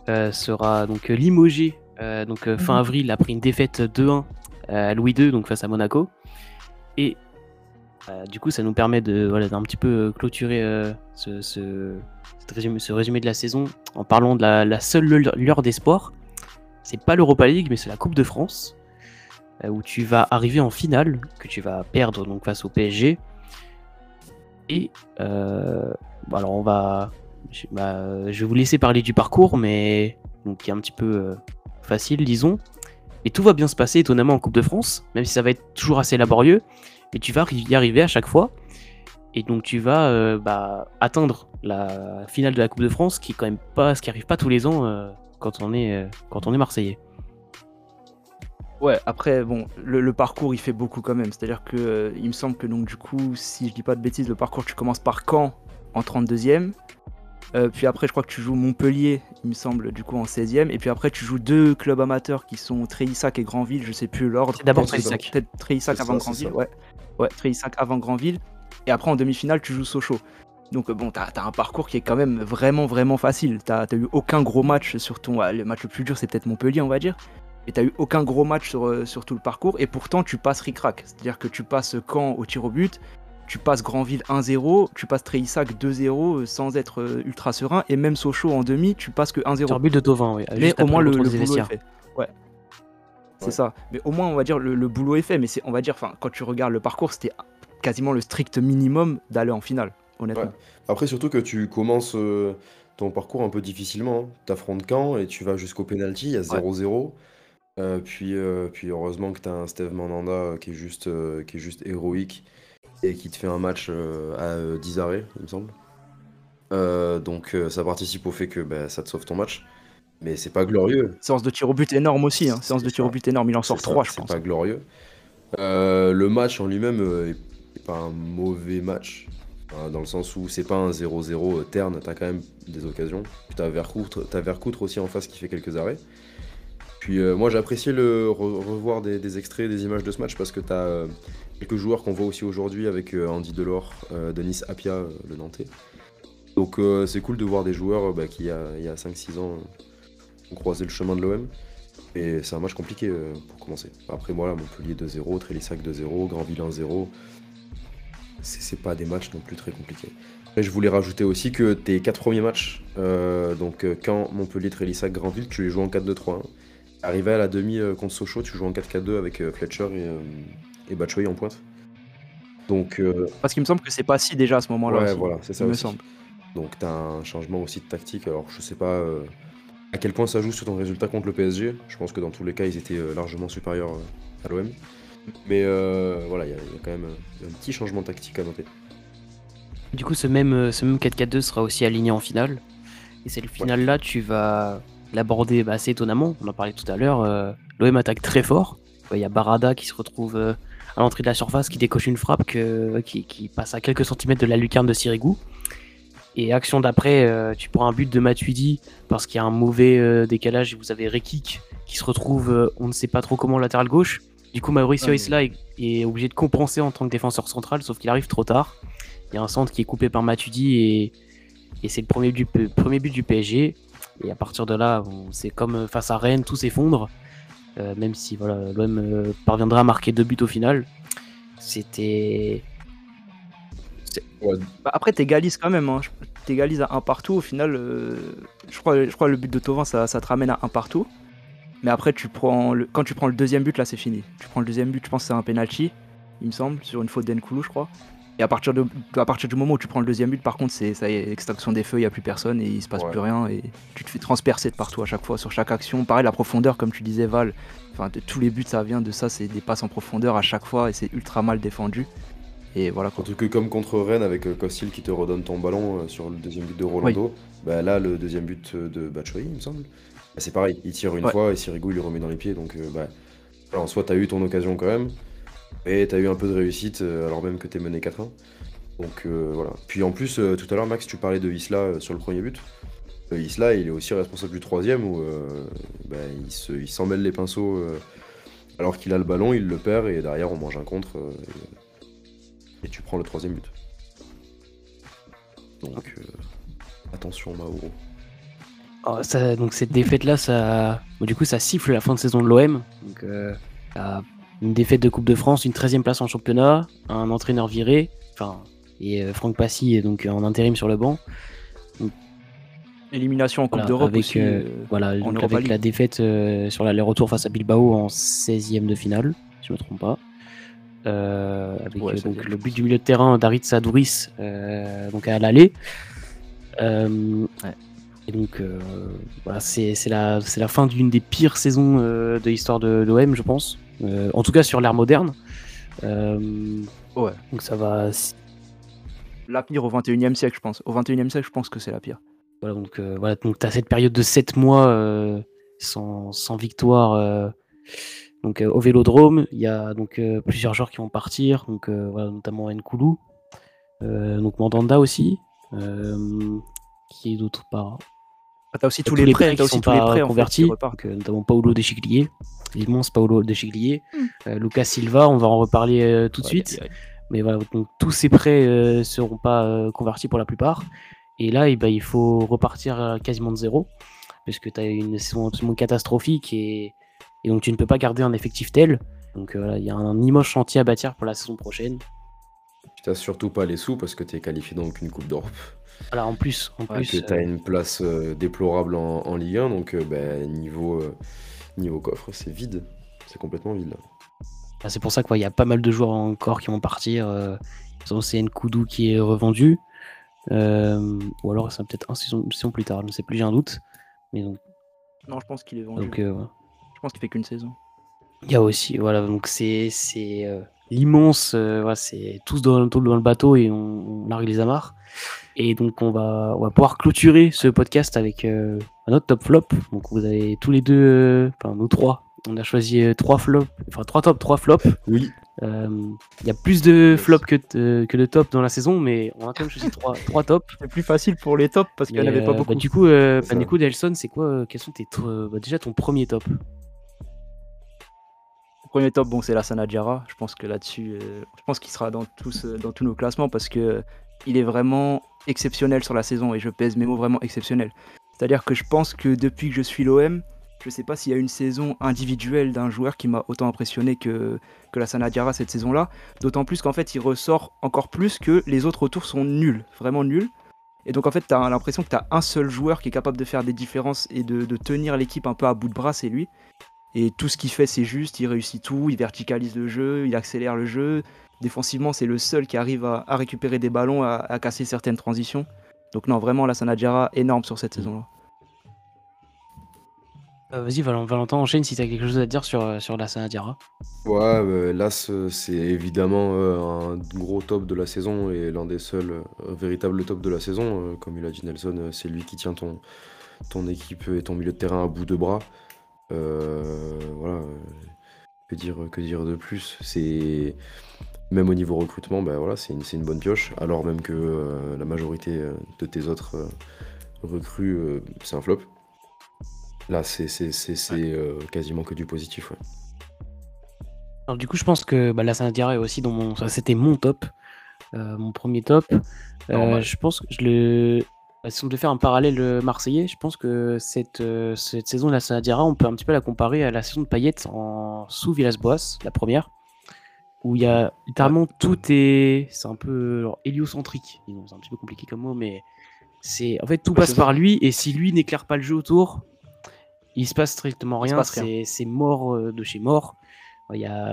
euh, sera donc limogé donc fin mhm. avril après une défaite 2-1 à Louis II, donc face à Monaco. Et du coup, ça nous permet de voilà, d'un petit peu clôturer ce, ce, résumé, ce, résumé, de la saison en parlant de la, seule lueur d'espoir. C'est pas l'Europa League, mais c'est la Coupe de France, où tu vas arriver en finale, que tu vas perdre donc face au PSG. Et euh, alors on va, bah, je vais vous laisser parler du parcours, mais qui est un petit peu euh, facile, disons. Et tout va bien se passer étonnamment en Coupe de France, même si ça va être toujours assez laborieux. Mais tu vas y arriver à chaque fois. Et donc tu vas euh, bah, atteindre la finale de la Coupe de France, qui est quand même pas ce qui arrive pas tous les ans quand on est marseillais. Ouais, après, bon, le, parcours il fait beaucoup quand même. C'est-à-dire que euh, il me semble que donc du coup, si je dis pas de bêtises, le parcours tu commences par Caen en 32e. Euh, puis après, je crois que tu joues Montpellier, il me semble, du coup en 16e. Et puis après, tu joues deux clubs amateurs qui sont Tréissac et Grandville, je sais plus l'ordre. D'abord Tréissac. Peut-être Tréissac avant Grandville, ouais. Ouais, Tréissac avant Grandville. Et après, en demi-finale, tu joues Sochaux. Donc bon, t'as as un parcours qui est quand même vraiment vraiment facile. T'as eu aucun gros match sur ton... le match le plus dur, c'est peut-être Montpellier, on va dire et tu eu aucun gros match sur, euh, sur, tout le parcours, et pourtant tu passes ric-rac. C'est-à-dire que tu passes Caen au tir au but, tu passes Grandville 1-0, tu passes Tréissac 2-0 euh, sans être euh, ultra serein, et même Sochaux en demi, tu passes que 1-0. Sur but de Tovin, oui. Mais au moins le, boulot est fait. Ouais. C'est ça. Mais au moins, on va dire, le, boulot est fait. Mais on va dire, quand tu regardes le parcours, c'était quasiment le strict minimum d'aller en finale, honnêtement. Après, surtout que tu commences ton parcours un peu difficilement. Hein. Tu affrontes Caen et tu vas jusqu'au penalty, il y a 0-0. Euh, puis, euh, puis heureusement que tu as un Steve Mandanda euh, qui est juste, qui est juste héroïque et qui te fait un match à 10 arrêts, il me semble. donc ça participe au fait que bah, ça te sauve ton match. Mais c'est pas glorieux. Séance de tir au but énorme aussi. Hein. Séance de tir au but énorme. Il en sort 3, je pense. C'est pas glorieux. le match en lui-même est pas un mauvais match. dans le sens où c'est pas un 0-0 terne. T'as quand même des occasions. Puis t'as Vercoutre, as Vercoutre aussi en face qui fait quelques arrêts. Puis euh, moi j'ai apprécié le revoir des, extraits, des images de ce match parce que tu as euh, quelques joueurs qu'on voit aussi aujourd'hui avec euh, Andy Delors, Denis Apia, le Nantais. Donc c'est cool de voir des joueurs bah, qui il y a, 5-6 ans ont croisé le chemin de l'OM. Et c'est un match compliqué pour commencer. Après voilà, Montpellier 2-0, Trélissac 2-0, Grandville 1-0. C'est pas des matchs non plus très compliqués. Je voulais rajouter aussi que tes 4 premiers matchs, donc quand Montpellier, Trélissac, Grandville, tu les joues en 4-2-3. Arrivé à la demi euh, contre Sochaux, tu joues en 4-4-2 avec euh, Fletcher et, euh, et Batshuayi en pointe. Donc, Parce qu'il me semble que c'est pas si déjà à ce moment-là. Ouais, voilà, c'est ça. Me semble. Donc tu as un changement aussi de tactique. Alors je sais pas à quel point ça joue sur ton résultat contre le PSG. Je pense que dans tous les cas, ils étaient largement supérieurs à l'OM. Mais voilà, il y, a quand même un petit changement tactique à noter. Du coup, ce même, ce même 4-4-2 sera aussi aligné en finale. Et c'est le final là, tu vas l'aborder bah, assez étonnamment. On en parlait tout à l'heure. Euh, L'OM attaque très fort. Il y a Barada qui se retrouve euh, à l'entrée de la surface, qui décoche une frappe qui, passe à quelques centimètres de la lucarne de Sirigu. Et action d'après, euh, tu prends un but de Matuidi parce qu'il y a un mauvais décalage et vous avez Rekik qui se retrouve, on ne sait pas trop comment, latéral gauche. Du coup, Mauricio Isla est, obligé de compenser en tant que défenseur central, sauf qu'il arrive trop tard. Il y a un centre qui est coupé par Matuidi et, et c'est le premier, du, premier but du PSG. Et à partir de là, c'est comme face à Rennes, tout s'effondre. Euh, même si voilà, l'OM euh, parviendra à marquer deux buts au final. C'était. Bah, après, t'égalises quand même. Hein. T'égalises à un partout. Au final, euh, je, crois, je crois le but de Tovin, ça, ça, te ramène à un partout. Mais après, tu prends le... quand tu prends le deuxième but, là, c'est fini. Tu prends le deuxième but, je pense que c'est un penalty, il me semble, sur une faute d'Enkoulou, je crois. Et à partir, de, à partir du moment où tu prends le deuxième but, par contre, c'est ça y est, extraction des feux, il n'y a plus personne et il se passe plus rien. Et tu te fais transpercer de partout à chaque fois, sur chaque action. Pareil, la profondeur, comme tu disais, Val, enfin, de, tous les buts, ça vient de ça, c'est des passes en profondeur à chaque fois et c'est ultra mal défendu. Et voilà quoi. Surtout que comme contre Rennes avec euh, Costil qui te redonne ton ballon euh, sur le deuxième but de Rolando, bah là le deuxième but de Batshuayi il me semble, bah, c'est pareil, il tire une fois et Sirigu il le remet dans les pieds donc euh, bah, en soit t'as eu ton occasion quand même, et t'as eu un peu de réussite alors même que t'es mené 4-1. Donc euh, voilà. Puis en plus, euh, tout à l'heure, Max, tu parlais de Isla euh, sur le premier but. Isla, il est aussi responsable du troisième où bah, il mêle les pinceaux alors qu'il a le ballon, il le perd et derrière on mange un contre et, tu prends le troisième but. Donc attention Mauro. Oh, donc cette défaite là, ça, du coup ça siffle la fin de saison de l'OM. Donc une défaite de Coupe de France, une 13e place en championnat, un entraîneur viré, enfin et euh, Franck Passy est donc en intérim sur le banc. Élimination en Coupe d'Europe avec, euh, voilà, avec la défaite euh, sur l'aller-retour face à Bilbao en 16e de finale, si je ne me trompe pas. avec donc, le but du milieu de terrain d'Arit Sadouris donc à l'aller. Et donc voilà, c'est la, la fin d'une des pires saisons de l'histoire de l'OM, je pense. En tout cas sur l'ère moderne. ouais. Donc ça va la pire au 21e siècle, je pense. Au 21e siècle, je pense que c'est la pire. Voilà, donc euh, voilà, donc tu as cette période de 7 mois euh, sans, sans, victoire euh, donc, au Vélodrome. Il y a donc plusieurs joueurs qui vont partir, donc, voilà, notamment Nkoulou, donc Mandanda aussi, qui est d'autre part. T'as aussi tous, les prêts, qui sont pas convertis, notamment Paolo Deschiglier, l'immense Paolo Deschiglier, mm. Lucas Silva, on va en reparler tout de suite. Mais voilà, donc tous ces prêts ne euh, seront pas euh, convertis pour la plupart. Et là, eh ben, il faut repartir quasiment de zéro, parce que tu as une saison absolument catastrophique et, donc tu ne peux pas garder un effectif tel. Donc euh, voilà, il y a un immense chantier à bâtir pour la saison prochaine. Tu n'as surtout pas les sous parce que tu es qualifié dans une Coupe d'Europe. Voilà, en plus. En plus tu as une place déplorable en, Ligue 1, donc ben, niveau, niveau coffre, c'est vide. C'est complètement vide là. Bah, c'est pour ça qu'il y a pas mal de joueurs encore qui vont partir. Euh, c'est Nkoudou qui est revendu. Euh, ou alors c'est peut-être un saison, plus tard, je ne sais plus, j'ai un doute. Mais donc... Non, je pense qu'il est vendu. Euh, je pense qu'il fait qu'une saison. Il y a aussi, voilà, donc c'est l'immense, c'est tous dans, le bateau et on, largue les amarres. Et donc on va, on va pouvoir clôturer ce podcast avec un autre top flop. Donc vous avez tous les deux, enfin nous trois, on a choisi euh, trois flops, enfin trois tops, trois flops. Oui. Euh, il y a plus de flops que de, que de tops dans la saison, mais on a quand même choisi trois, trois tops. C'est plus facile pour les tops parce qu'il n'y en avait pas euh, beaucoup. Bah, du coup, euh, bah, du coup, Delson, c'est quoi Quels sont tes bah, déjà ton premier top? Premier top, bon, c'est la Sanadjara. Je pense que là-dessus, je pense qu'il sera dans tous, dans tous nos classements parce que il est vraiment exceptionnel sur la saison et je pèse mes mots vraiment exceptionnel. C'est-à-dire que je pense que depuis que je suis l'OM, je sais pas s'il y a une saison individuelle d'un joueur qui m'a autant impressionné que, que la Sanadiara cette saison-là. D'autant plus qu'en fait, il ressort encore plus que les autres autour sont nuls, vraiment nuls. Et donc en fait, tu as l'impression que tu as un seul joueur qui est capable de faire des différences et de, tenir l'équipe un peu à bout de bras, c'est lui. Et tout ce qu'il fait, c'est juste, il réussit tout, il verticalise le jeu, il accélère le jeu. Défensivement, c'est le seul qui arrive à, récupérer des ballons, à, casser certaines transitions. Donc non, vraiment, la Sanadjara, énorme sur cette saison-là. Euh, Vas-y, Val- Valentin, enchaîne si tu as quelque chose à dire sur, euh, sur la Sanadiara. Ouais, euh, là, ce- c'est évidemment euh, un gros top de la saison et l'un des seuls euh, véritables top de la saison. Euh, comme il a dit Nelson, euh, c'est lui qui tient ton, ton équipe et ton milieu de terrain à bout de bras. Euh, voilà, euh, que dire, que dire de plus? C'est même au niveau recrutement, bah voilà, c'est une, bonne pioche. Alors même que euh, la majorité de tes autres euh, recrues, euh, c'est un flop. Là, c'est c'est- c'est- c'est, quasiment que du positif. ouais. Alors, du coup, je pense que bah, la Sanadiara est aussi dans mon. C'était mon top, mon premier top. Je pense que je le. Bah, Si on devait faire un parallèle euh, marseillais, je pense que cette, euh, cette saison de la Sanadiara, on peut un petit peu la comparer à la saison de Payet en sous Villas-Boas, la première, où il y a littéralement tout est. C'est un peu héliocentrique, c'est un petit peu compliqué comme mot, mais c'est en fait tout Ouais, passe ça. par lui, et si lui n'éclaire pas le jeu autour, il se passe strictement rien, c'est mort euh, de chez mort.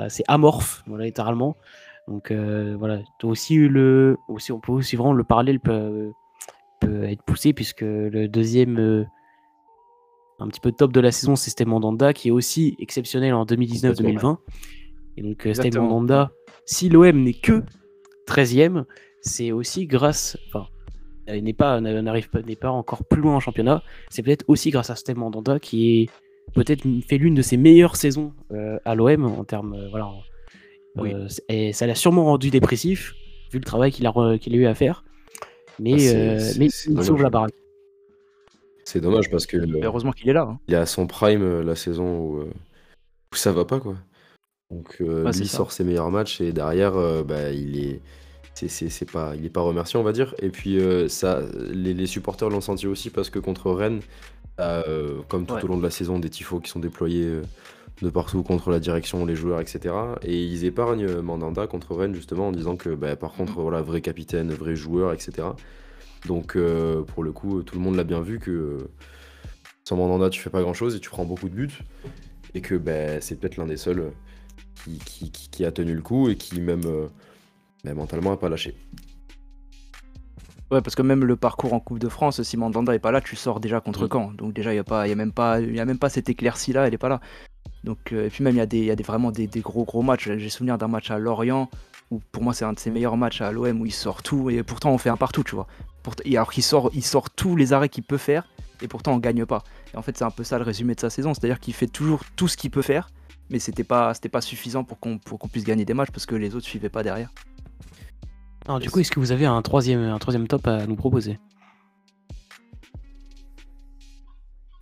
C'est amorphe, voilà, littéralement. Donc euh, voilà, t'as aussi eu le, aussi, on peut aussi vraiment le parallèle peut, être poussé puisque le deuxième, euh, un petit peu top de la saison, c'est Steve Mandanda qui est aussi exceptionnel en 2019-2020. Et donc euh, Exactement. Mandanda, si l'OM n'est que 13e, c'est aussi grâce, enfin, euh, n'est pas, n'arrive pas, n'est pas encore plus loin en championnat. C'est peut-être aussi grâce à Steve Mandanda qui est peut-être fait l'une de ses meilleures saisons euh, à l'OM en termes, euh, voilà. Oui. euh, et ça l'a sûrement rendu dépressif vu le travail qu'il a, qu'il a eu à faire. Mais, Ah, euh, mais il dommage. sauve la baraque. C'est dommage parce que le- heureusement qu'il est là. hein. il est à son prime euh, la saison où, euh, où ça va pas quoi. Donc euh, Ouais, lui sort ses meilleurs matchs et derrière euh, bah, il est c'est, c'est- c'est pas il est pas remercié on va dire et puis euh, ça les, les supporters l'ont senti aussi parce que contre Rennes euh, comme tout Ouais. au long de la saison des tifos qui sont déployés euh, de partout contre la direction les joueurs etc et ils épargnent Mandanda contre Rennes justement en disant que bah, par contre voilà vrai capitaine vrai joueur etc donc euh, pour le coup tout le monde l'a bien vu que sans Mandanda, tu fais pas grand chose et tu prends beaucoup de buts. Et que ben, c'est peut-être l'un des seuls qui, qui- qui- qui a tenu le coup et qui, même euh, ben, mentalement, a pas lâché. Ouais, parce que même le parcours en Coupe de France, si Mandanda est pas là, tu sors déjà contre Mm. Caen. Donc déjà, il n'y a, pas- y a, même pas- y a même pas cette éclaircie-là, elle est pas là. Donc, euh, et puis même, il y a, des, y a des, vraiment des, gros gros matchs. J'ai souvenir d'un match à Lorient, où pour moi c'est un de ses meilleurs matchs à l'OM, où il sort tout, et pourtant on fait un partout, tu vois. Alors qu'il sort, il sort tous les arrêts qu'il peut faire, et pourtant on gagne pas. Et en fait, c'est un peu ça le résumé de sa saison, c'est-à-dire qu'il fait toujours tout ce qu'il peut faire, mais c'était pas, pas suffisant pour qu'on pour qu'on puisse gagner des matchs, parce que les autres suivaient pas derrière. Alors, du coup, est-ce que vous avez un troisième, un troisième top à nous proposer?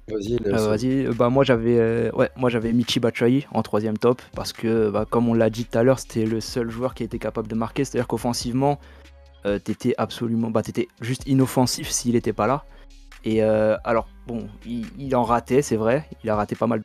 Vas-y, Euh, Vas-y, euh, bah moi j'avais euh, ouais, moi j'avais Michi Batshuayi en troisième top parce que bah, comme on l'a dit tout à l'heure, c'était le seul joueur qui était capable de marquer, c'est-à-dire qu'offensivement, euh, t'étais absolument bah t'étais juste inoffensif s'il était pas là. Et euh, alors bon, il, il en ratait, c'est vrai, il a raté pas mal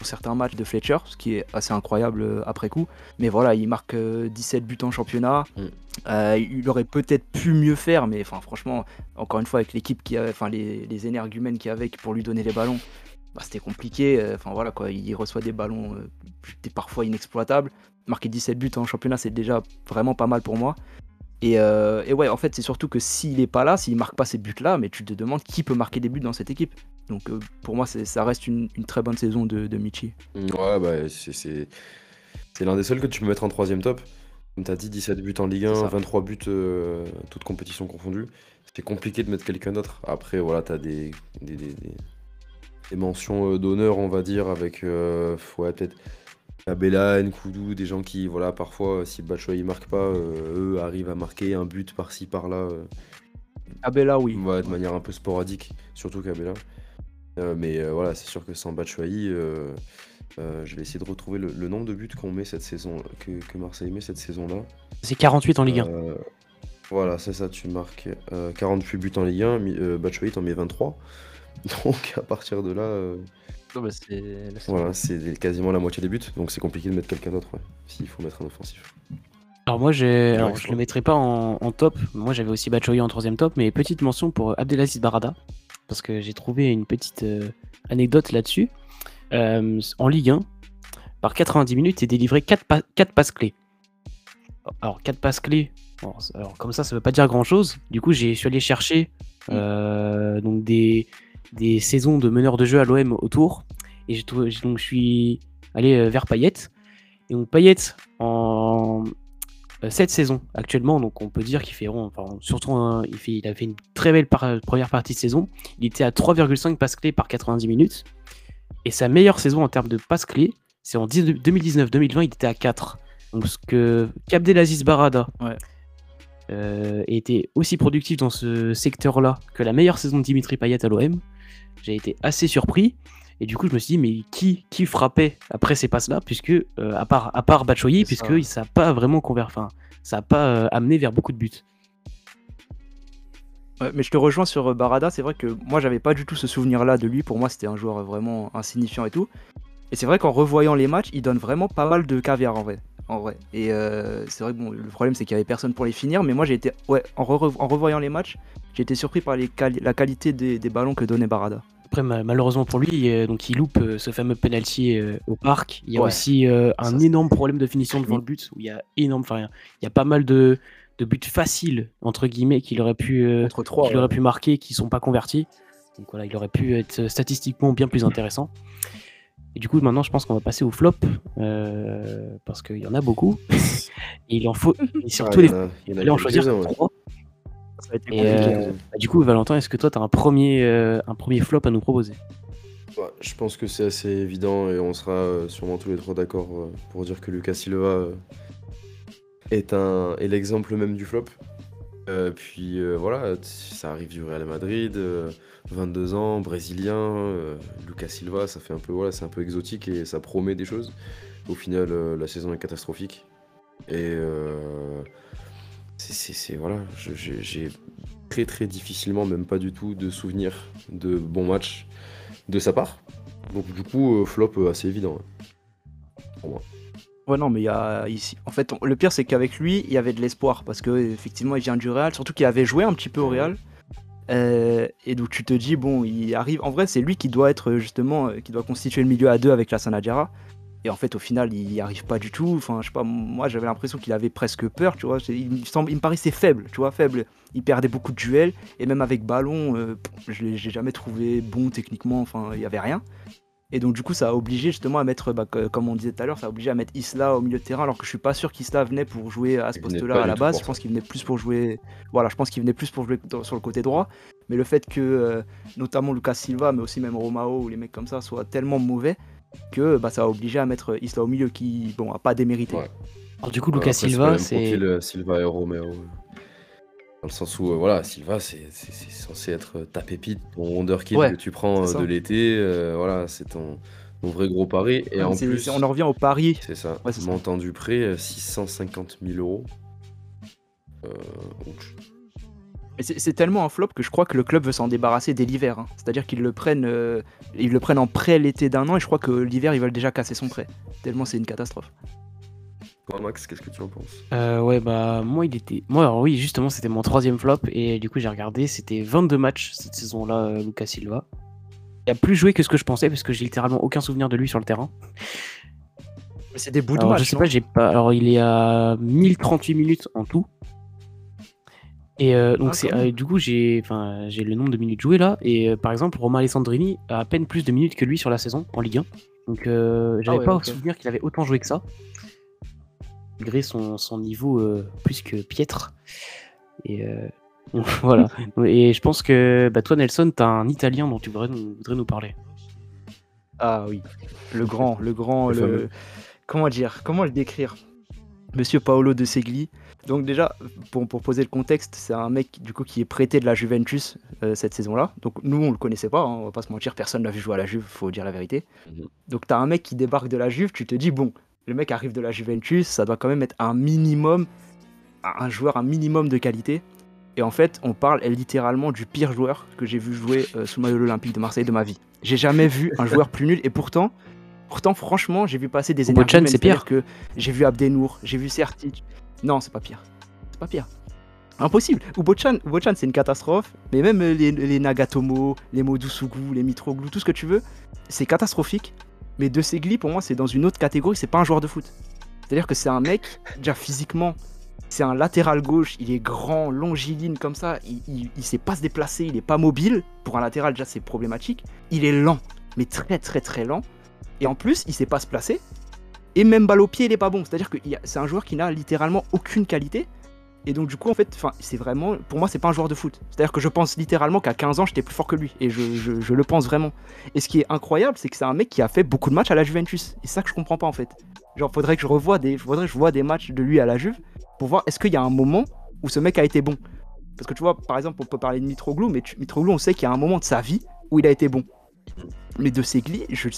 pour certains matchs de Fletcher, ce qui est assez incroyable euh, après coup. Mais voilà, il marque euh, 17 buts en championnat. Mm. Euh, il aurait peut-être pu mieux faire, mais enfin franchement, encore une fois avec l'équipe qui avait, enfin les, les énergumènes qu'il y avait pour lui donner les ballons, bah, c'était compliqué. Euh, Enfin voilà quoi, il reçoit des ballons euh, parfois inexploitables. Marquer 17 buts en championnat, c'est déjà vraiment pas mal pour moi. Et, euh, et ouais, en fait, c'est surtout que s'il est pas là, s'il marque pas ces buts-là, mais tu te demandes qui peut marquer des buts dans cette équipe. Donc euh, pour moi, ça reste une, une très bonne saison de, de Michi. Ouais, bah, c'est, l'un des seuls que tu peux mettre en troisième top. Comme tu as dit, 17 buts en Ligue C'est 1, ça. 23 buts, euh, toutes compétitions confondues. C'est compliqué de mettre quelqu'un d'autre. Après, voilà, tu as des, des, des- mentions euh, d'honneur, on va dire, avec euh, ouais, peut-être Abella, Nkoudou, des gens qui, voilà, parfois, si Batshuayi marque pas, euh, eux arrivent à marquer un but par-ci, par-là. euh, Abella, oui. Ouais, de manière un peu sporadique, surtout. Euh, mais euh, voilà, c'est sûr que sans Batshuayi, euh, euh, je vais essayer de retrouver le, le nombre de buts qu'on met cette saison, que, que Marseille met cette saison-là. C'est 48 en Ligue 1. Euh, voilà, c'est ça, tu marques euh, 48 buts en Ligue 1, mi- euh, Batshuayi t'en met 23. Donc à partir de là, bah, voilà, c'est quasiment la moitié des buts, donc c'est compliqué de mettre quelqu'un d'autre, ouais, s'il faut mettre un offensif. Alors moi, j'ai, alors, je je le mettrai pas en, en top. Moi, j'avais aussi Batshuayi en troisième top, mais petite mention pour Abdelaziz Barada parce que j'ai trouvé une petite euh, anecdote là-dessus. Euh, en Ligue 1, par 90 minutes, il délivré 4, passes clés. Alors 4 passes clés. alors, comme ça, ça veut pas dire grand-chose. Du coup, j'ai je suis allé chercher euh, donc des des saisons de meneur de jeu à l'OM autour. Et trouvé- donc je suis allé euh, vers Payet. Et donc Payet, en euh, cette saison actuellement, donc on peut dire qu'il fait, enfin, surtout un- il, fait, il a fait une très belle première partie de saison. Il était à 3,5 passes clés par 90 minutes. Et sa meilleure saison en termes de passes clés, c'est en 10 2019-2020, il était à 4. Donc ce que Abdelaziz Barada Ouais. Euh, était aussi productif dans ce secteur-là que la meilleure saison de Dimitri Payet à l'OM, j'ai été assez surpris. Et du coup, je me suis dit, mais qui, qui frappait après ces passes-là? Puisque, euh, à part, à part Batshuayi, puisque ça n'a pas vraiment ça n'a pas euh, amené vers beaucoup de buts. Ouais, mais je te rejoins sur euh, Barada, c'est vrai que moi j'avais pas du tout ce souvenir-là de lui, pour moi c'était un joueur vraiment insignifiant et tout. Et c'est vrai qu'en revoyant les matchs, il donne vraiment pas mal de caviar en vrai. En vrai. Et euh, c'est vrai que bon, le problème c'est qu'il y avait personne pour les finir, mais moi j'ai été, ouais, en, re- en revoyant les matchs, j'ai été surpris par les quali- la qualité des, des ballons que donnait Barada. Après, ma- malheureusement pour lui, euh, donc il loupe euh, ce fameux penalty au parc. Il y a Ouais. aussi un Ça, énorme problème de finition devant le but, où il y a énorme, enfin, il y a pas mal de, de buts faciles entre guillemets qu'il aurait pu, trois. aurait pu marquer, qui sont pas convertis. Donc voilà, il aurait pu être statistiquement bien plus intéressant. Et du coup, maintenant, je pense qu'on va passer au flop euh, parce qu'il y en a beaucoup. Et il en faut, et surtout Ah, les. il y en a- il y en a Allez en choisir quelques-uns, ouais. trois. Ça a été Et compliqué. euh, bah, du coup, Valentin, est-ce que toi, tu as un premier, euh, un premier flop à nous proposer? Ouais, je pense que c'est assez évident et on sera euh, sûrement tous les trois d'accord pour dire que Lucas Silva est, un, est l'exemple même du flop. Euh, puis euh, voilà, ça arrive du Real Madrid, euh, 22 ans, brésilien, euh, Lucas Silva, ça fait un peu voilà, c'est un peu exotique et ça promet des choses. Au final, la saison est catastrophique et c'est- voilà, j'ai très très difficilement, même pas du tout, de souvenirs de bons matchs de sa part. Donc du coup, flop assez évident. hein. Ouais, non, mais il y a ici. En fait, on- le pire, c'est qu'avec lui, il y avait de l'espoir parce que effectivement, il vient du Real, surtout qu'il avait joué un petit peu au Real. Euh, et donc, tu te dis, bon, il arrive. En vrai, c'est lui qui doit être justement, euh, qui doit constituer le milieu à deux avec la Sanadjara. Et en fait, au final, il n'y arrive pas du tout. Enfin, je sais pas, moi, j'avais l'impression qu'il avait presque peur, tu vois. Il me, semble, il me paraissait faible, tu vois, faible. Il perdait beaucoup de duels. Et même avec ballon, euh, je l'ai jamais trouvé bon techniquement. Enfin, il n'y avait rien. Et donc du coup ça a obligé justement à mettre, bah, que- comme on disait tout à l'heure, ça a obligé à mettre Isla au milieu de terrain alors que je suis pas sûr qu'Isla venait pour jouer à ce poste-là à la base. Je pense qu'il venait plus pour jouer, voilà, je pense qu'il venait plus pour jouer sur le côté droit. Mais le fait que euh, notamment Lucas Silva, mais aussi même Romao ou les mecs comme ça soient tellement mauvais que bah, ça a obligé à mettre Isla au milieu qui bon a pas démérité. Ouais. Alors, du coup, Ouais, Lucas Silva, c'est. euh, Silva et Romeo. Dans le sens où, euh, voilà, Silva, c'est c'est- c'est censé être euh, ta pépite, ton wonderkid Ouais, que tu prends euh, ça. de l'été. euh, voilà, c'est ton, ton vrai gros pari. Et Ouais, en c'est- plus, c'est- on en revient au pari. c'est ça, Ouais, c'est ça. montant du prêt, euh, 650 000 euros. Euh, donc, Mais c'est c'est tellement un flop que je crois que le club veut s'en débarrasser dès l'hiver. hein. C'est-à-dire qu'ils le prennent, euh, ils le prennent en prêt l'été d'un an et je crois que l'hiver ils veulent déjà casser son prêt. Tellement c'est une catastrophe. Toi, Max, qu'est-ce que tu en penses? Euh, ouais, bah, moi, il était. Moi, alors oui, justement, c'était mon troisième flop. Et du coup, j'ai regardé. C'était 22 matchs cette saison-là, euh, Lucas Silva. Il a plus joué que ce que je pensais parce que j'ai littéralement aucun souvenir de lui sur le terrain. Mais c'est des bouts de Alors, match. je sais pas, j'ai pas. Alors, il est à 1038 minutes en tout. Et euh, donc, Ah, c'est euh, du coup, j'ai enfin, j'ai le nombre de minutes jouées là. Et euh, par exemple, Romain Alessandrini a à peine plus de minutes que lui sur la saison en Ligue 1. Donc, euh, j'avais ouais, pas ok. souvenir qu'il avait autant joué que ça. Malgré son, son niveau euh, plus que piètre. Et euh, voilà. Et je pense que bah, toi, Nelson, t'as un Italien dont tu voudrais nous, voudrais nous parler. Ah oui, le grand, le grand, Le comment dire, comment le décrire? Monsieur Paolo De Segli. Donc déjà, pour, pour poser le contexte, c'est un mec du coup qui est prêté de la Juventus euh, cette saison-là. Donc nous, on le connaissait pas, hein, on va pas se mentir, personne l'a vu jouer à la Juve, faut dire la vérité. Mhm. Donc t'as un mec qui débarque de la Juve, tu te dis bon, le mec arrive de la Juventus, ça doit quand même être un minimum, un joueur un minimum de qualité. Et en fait, on parle littéralement du pire joueur que j'ai vu jouer euh, sous le maillot de l'Olympique de Marseille de ma vie. J'ai jamais vu un joueur plus nul et pourtant, pourtant franchement, j'ai vu passer des énergies. C'est pire. que j'ai vu Abdenour, j'ai vu Sertic. Non, c'est pas pire. C'est pas pire. Impossible. Ubochan, Ubochan c'est une catastrophe. Mais même euh, les, les Nagatomo, les Modusugu, les Mitroglou, tout ce que tu veux, c'est catastrophique. Mais De Segli, pour moi, c'est dans une autre catégorie. C'est pas un joueur de foot. C'est-à-dire que c'est un mec, déjà physiquement, C'est un latéral gauche, il est grand, longiligne comme ça, il, il, sait pas se déplacer, il est pas mobile. Pour un latéral, déjà, c'est problématique. Il est lent, mais très très très lent. Et en plus, il sait pas se placer. Et même balle au pied, il est pas bon. C'est-à-dire que c'est un joueur qui n'a littéralement aucune qualité. Et donc, du coup, en fait, c'est vraiment. Pour moi, c'est pas un joueur de foot. C'est-à-dire que je pense littéralement qu'à 15 ans, j'étais plus fort que lui. Et je, le pense vraiment. Et ce qui est incroyable, c'est que c'est un mec qui a fait beaucoup de matchs à la Juventus. Et ça que je comprends pas, en fait. Genre, faudrait que je revoie des, faudrait que je des matchs de lui à la Juve pour voir est-ce qu'il y a un moment où ce mec a été bon? Parce que tu vois, par exemple, on peut parler de Mitroglou, mais Mitroglou, on sait qu'il y a un moment de sa vie où il a été bon. Mais de Segli, je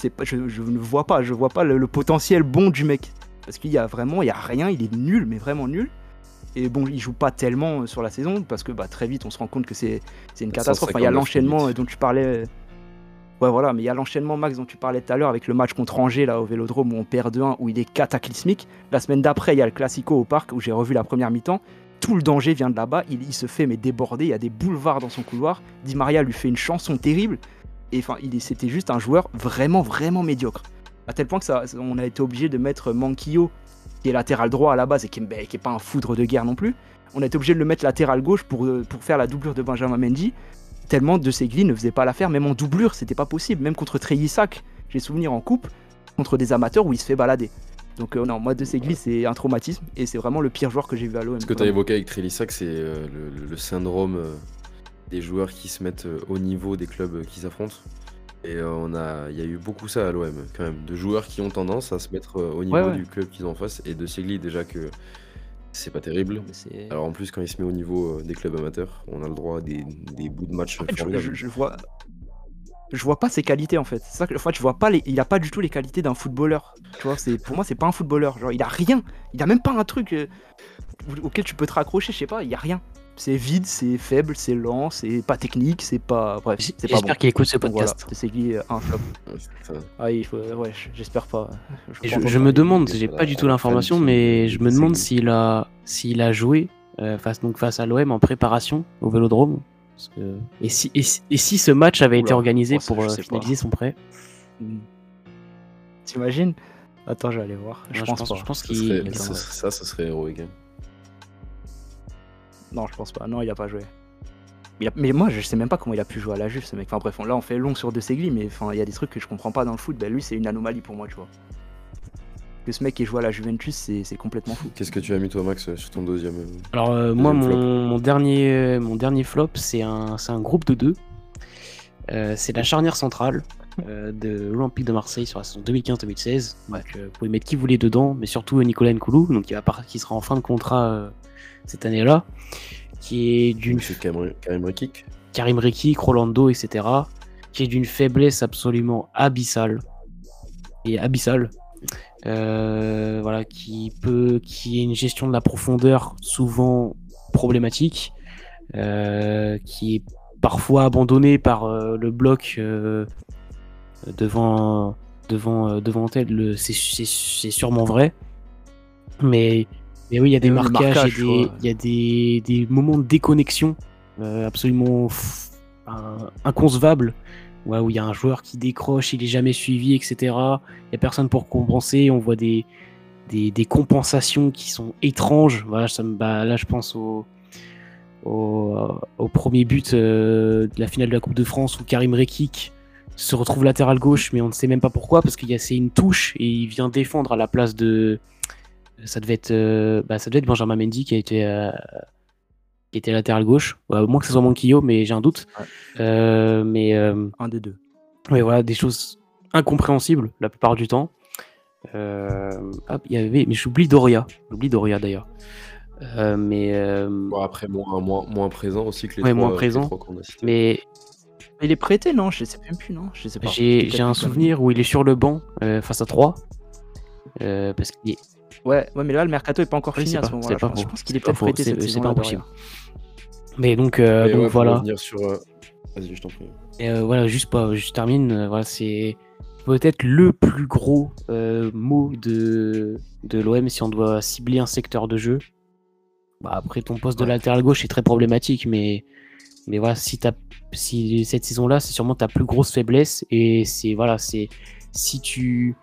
ne vois pas, je vois pas le, potentiel bon du mec. Parce qu'il y a vraiment, il y a rien, il est nul, mais vraiment nul. Et bon, il joue pas tellement sur la saison parce que bah, très vite on se rend compte que c'est une catastrophe. il y a l'enchaînement dont tu parlais. Ouais, voilà, mais il y a l'enchaînement, Max, dont tu parlais tout à l'heure avec le match contre Angers là au Vélodrome où on perd 2-1, où il est cataclysmique. La semaine d'après, il y a le Classico au parc où j'ai revu la première mi-temps. Tout le danger vient de là-bas. Il, il, se fait mais déborder. Il y a des boulevards dans son couloir. Di Maria lui fait une chanson terrible. Et enfin, c'était juste un joueur vraiment, vraiment médiocre. À tel point que ça, on a été obligé de mettre Manquillo, qui est latéral droit à la base et qui n'est ben, pas un foudre de guerre non plus. On a été obligé de le mettre latéral gauche pour, euh, pour faire la doublure de Benjamin Mendy. Tellement de Segli ne faisait pas l'affaire, même en doublure, c'était pas possible. Même contre Treyissac, j'ai souvenir en coupe, contre des amateurs où il se fait balader. Donc euh, non, moi de Segli c'est un traumatisme et c'est vraiment le pire joueur que j'ai vu à l'OM. Ce que tu as évoqué avec Treyissac, c'est euh, le, syndrome des joueurs qui se mettent au niveau des clubs euh, qu'ils affrontent. Et euh, on a, il y a eu beaucoup ça à l'OM quand même, de joueurs qui ont tendance à se mettre au niveau du club qu'ils ont en face. Et de Segli déjà que c'est pas terrible. Alors en plus quand il se met au niveau des clubs amateurs, on a le droit à des, des bouts de match je, vois, je vois pas ses qualités en fait. C'est ça que je vois pas les, il a pas du tout les qualités d'un footballeur. Tu vois, c'est pour moi c'est pas un footballeur. Genre il a rien, il a même pas un truc auquel tu peux te raccrocher. Je sais pas, il y a rien c'est vide, c'est faible, c'est lent, c'est pas technique, c'est pas. Bref, c'est pas J'espère qu'il écoute ce podcast. c'est euh, un flop. ah, il faut... Ouais, j'espère pas. Je, me demande, j'ai pas du tout l'information, mais je me demande s'il a, s'il a joué euh, face, donc face à l'OM en préparation au Vélodrome. Et, si, et, si ce match avait été organisé pour euh, finaliser son prêt? Hmm. T'imagines? Attends, je vais aller voir. Je, pense, pas. Je pense qu'il. Ça, ça, serait héroïque. Non, je pense pas. Non, il a pas joué. Mais moi, je sais même pas comment il a pu jouer à la Juve, ce mec. Enfin bref, là, on fait long sur De Segli, mais enfin, il y a des trucs que je comprends pas dans le foot. Ben, lui, c'est une anomalie pour moi, tu vois. Que ce mec qui joue à la Juventus, c'est complètement fou. Qu'est-ce que tu as mis, toi, Max, sur ton deuxième euh, Alors, euh, moi, mon, dernier, mon dernier flop, c'est un, un groupe de deux. Euh, c'est la charnière centrale de l'Olympique de Marseille sur la saison 2015-2016. vous pouvez mettre qui vous voulez dedans, mais surtout Nicolas Nkoulou, donc qui, va qui sera en fin de contrat cette année-là, qui est d'une. Karim Rekik Karim Rekik, Rolando, etc. Qui est d'une faiblesse absolument abyssale. Et abyssale. Euh, voilà, qui peut, qui est une gestion de la profondeur souvent problématique, euh, qui est parfois abandonné par euh, le bloc devant, devant, devant elle. C'est sûrement vrai, mais mais oui, il y a des marquages, il y a des, moments de déconnexion euh, absolument inconcevables. où il y a un joueur qui décroche, il est jamais suivi, etc. Il n'y a personne pour compenser. On voit des, des, compensations qui sont étranges. Voilà, ça me, bah, là, je pense au, au, premier but euh, de la finale de la Coupe de France où Karim Rekik se retrouve latéral gauche, mais on ne sait même pas pourquoi, parce qu'il y a c'est une touche et il vient défendre à la place de, ça devait être, euh, bah, ça devait être Benjamin Mendy qui a été, euh, qui était latéral gauche. au moins que ce soit Manquillo, mais j'ai un doute. Euh, mais un des deux. Oui, voilà, des choses incompréhensibles la plupart du temps. il y avait, mais j'oublie Doria. J'oublie Doria d'ailleurs. mais après moins, moins, moins, présent aussi que les ouais, moins présent. Mais il est prêté, non? Je sais même plus, non? Je sais pas. J'ai un souvenir où il est sur le banc face à 3. parce qu'il est Ouais, ouais, mais là, le mercato est pas encore fini à ce moment-là. Je, je, pense qu'il est, peut-être prêté cette C'est pas impossible. Mais donc, euh, donc voilà. Sur, euh, Vas-y, je t'en prie. Et euh, voilà, juste pas, je termine. Euh, voilà, c'est peut-être le plus gros euh, mot de, de l'OM si on doit cibler un secteur de jeu. Bah, après, ton poste de latéral gauche est très problématique, mais, mais voilà, si, as, si cette saison-là, c'est sûrement ta plus grosse faiblesse. Et c'est voilà, c'est si tu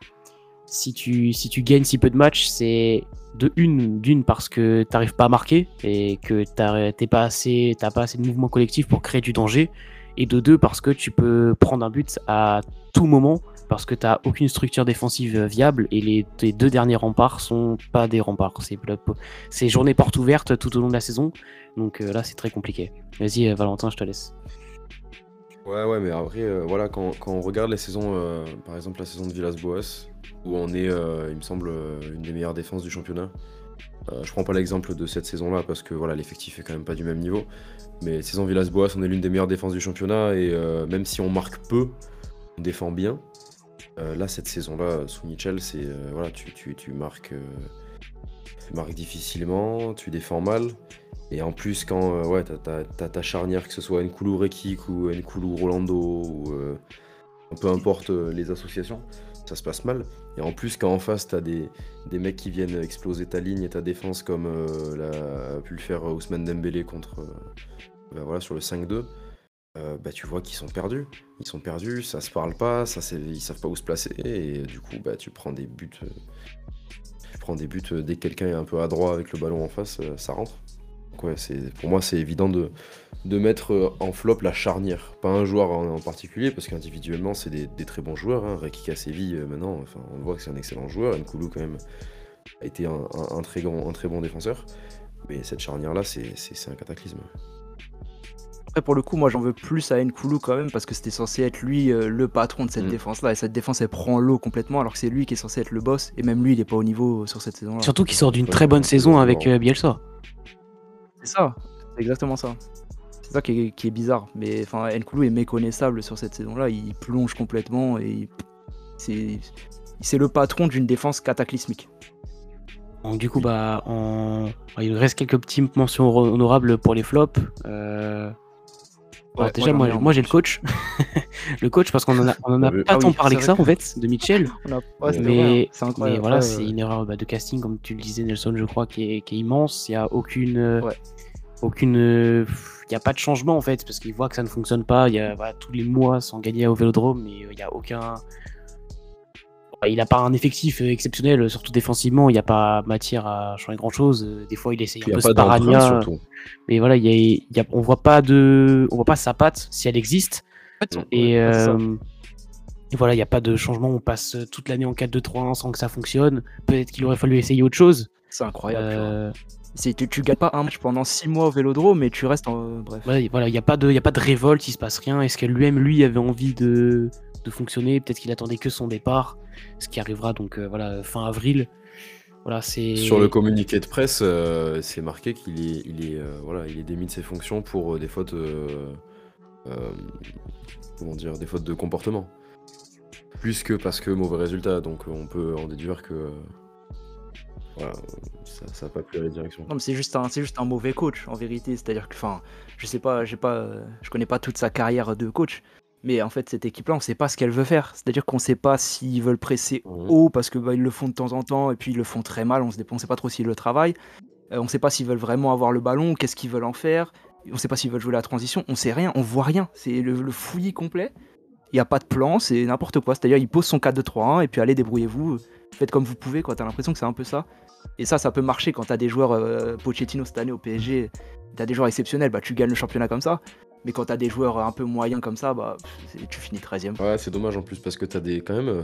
si tu, si tu gagnes si peu de matchs, c'est de une, d'une parce que t'arrives pas à marquer et que t'as pas pas assez de mouvement collectif pour créer du danger, et de deux parce que tu peux prendre un but à tout moment parce que t'as aucune structure défensive viable et les, deux derniers remparts sont pas des remparts. C'est journée porte ouverte tout au long de la saison, donc euh, là c'est très compliqué. Vas-y euh, Valentin, je te laisse. Ouais, ouais, mais après, euh, voilà, quand, on regarde les saisons, par exemple la saison de Villas-Boas, où on est, il me semble, une des meilleures défenses du championnat. je prends pas l'exemple de cette saison-là parce que voilà, l'effectif est quand même pas du même niveau. Mais saison Villas-Boas, on est l'une des meilleures défenses du championnat et même si on marque peu, on défend bien. là, cette saison-là, sous Mitchell, c'est voilà, tu, tu, marques, tu marques difficilement, tu défends mal. Et en plus, quand ouais, t'as, ta charnière, que ce soit Nkoulou Rekik ou Nkoulou Rolando, ou peu importe les associations, ça se passe mal. Et en plus, quand en face, t'as des, des mecs qui viennent exploser ta ligne et ta défense, comme euh, a pu le faire Ousmane Dembélé contre, bah voilà, sur le 5-2, euh, bah, tu vois qu'ils sont perdus. Ils sont perdus, ça se parle pas, ça ils savent pas où se placer, et du coup, bah, tu prends des buts. Euh, tu prends des buts dès que quelqu'un est un peu adroit avec le ballon en face, ça rentre. Pour moi, c'est évident de, de mettre euh, en flop la charnière. Pas un joueur en, particulier, parce qu'individuellement, c'est des, très bons joueurs. Hein. Reki euh, maintenant, enfin, on voit que c'est un excellent joueur. Nkoulou, quand même, a été un, très, grand, un très bon défenseur. Mais cette charnière-là, c'est un cataclysme. Après, pour le coup, moi, j'en veux plus à Nkoulou quand même, parce que c'était censé être lui euh, le patron de cette mm. défense-là. Et cette défense, elle prend l'eau complètement, alors que c'est lui qui est censé être le boss. Et même lui, il n'est pas au niveau sur cette saison-là. Surtout qu'il sort d'une très bonne saison avec Bielsa. C'est ça, c'est exactement ça. C'est ça qui est, bizarre. Mais enfin, Nkoulou est méconnaissable sur cette saison-là. Il plonge complètement et c'est le patron d'une défense cataclysmique. Du coup, bah, il reste quelques petites mentions honorables pour les flops. Euh, déjà, moi, j'ai le coach. le coach, parce qu'on en a, en a pas ah tant parlé que ça, en fait, de Mitchell. mais, voilà, c'est une erreur bah, de casting, comme tu le disais, Nelson, je crois, qui est, immense. Il n'y a aucune. aucune il n'y a pas de changement en fait, parce qu'il voit que ça ne fonctionne pas. Il y a tous les mois sans gagner au vélodrome, mais il n'y a aucun. Il n'a pas un effectif exceptionnel, surtout défensivement. Il n'y a pas matière à changer grand chose. Des fois, il essaye un peu Sparagna. Mais voilà, il y a, on voit pas de, on voit pas sa patte si elle existe. Et, euh, et, voilà, il n'y a pas de changement. On passe toute l'année en 4-2-3-1 sans que ça fonctionne. Peut-être qu'il aurait fallu essayer autre chose. C'est incroyable. Euh, tu, tu gagnes pas un match pendant 6 mois au vélodrome, mais tu restes en. Bref. voilà, il n'y a, pas de, y a pas de révolte, il se passe rien. Est-ce que lui-même, lui, avait envie de, de fonctionner Peut-être qu'il attendait que son départ, ce qui arrivera donc euh, voilà, fin avril. Voilà, c'est... Sur le communiqué de presse, euh, c'est marqué qu'il est, il est, euh, voilà, il est démis de ses fonctions pour des fautes. comment dire Des fautes de comportement. Plus que parce que mauvais résultat. Donc on peut en déduire que ça, n'a pas plu à la direction. Non, mais c'est juste un, c'est juste un mauvais coach en vérité. C'est-à-dire que, enfin, je sais pas, j'ai pas, je connais pas toute sa carrière de coach, mais en fait cette équipe-là, on sait pas ce qu'elle veut faire. C'est-à-dire qu'on sait pas s'ils veulent presser mmh. haut parce que bah, ils le font de temps en temps et puis ils le font très mal. On ne sait pas trop s'ils le travaillent. Euh, on sait pas s'ils veulent vraiment avoir le ballon, qu'est-ce qu'ils veulent en faire. On sait pas s'ils veulent jouer la transition. On sait rien, on voit rien. C'est le, fouillis complet. Il n'y a pas de plan, c'est n'importe quoi. C'est-à-dire, il pose son 4-2-3-1 et puis allez, débrouillez-vous. Faites comme vous pouvez. T'as l'impression que c'est un peu ça. Et ça, ça peut marcher quand tu as des joueurs, euh, Pochettino cette année au PSG, tu as des joueurs exceptionnels, bah, tu gagnes le championnat comme ça. Mais quand tu as des joueurs un peu moyens comme ça, bah, tu finis 13ème. Ouais, c'est dommage en plus parce que tu as des, quand même euh,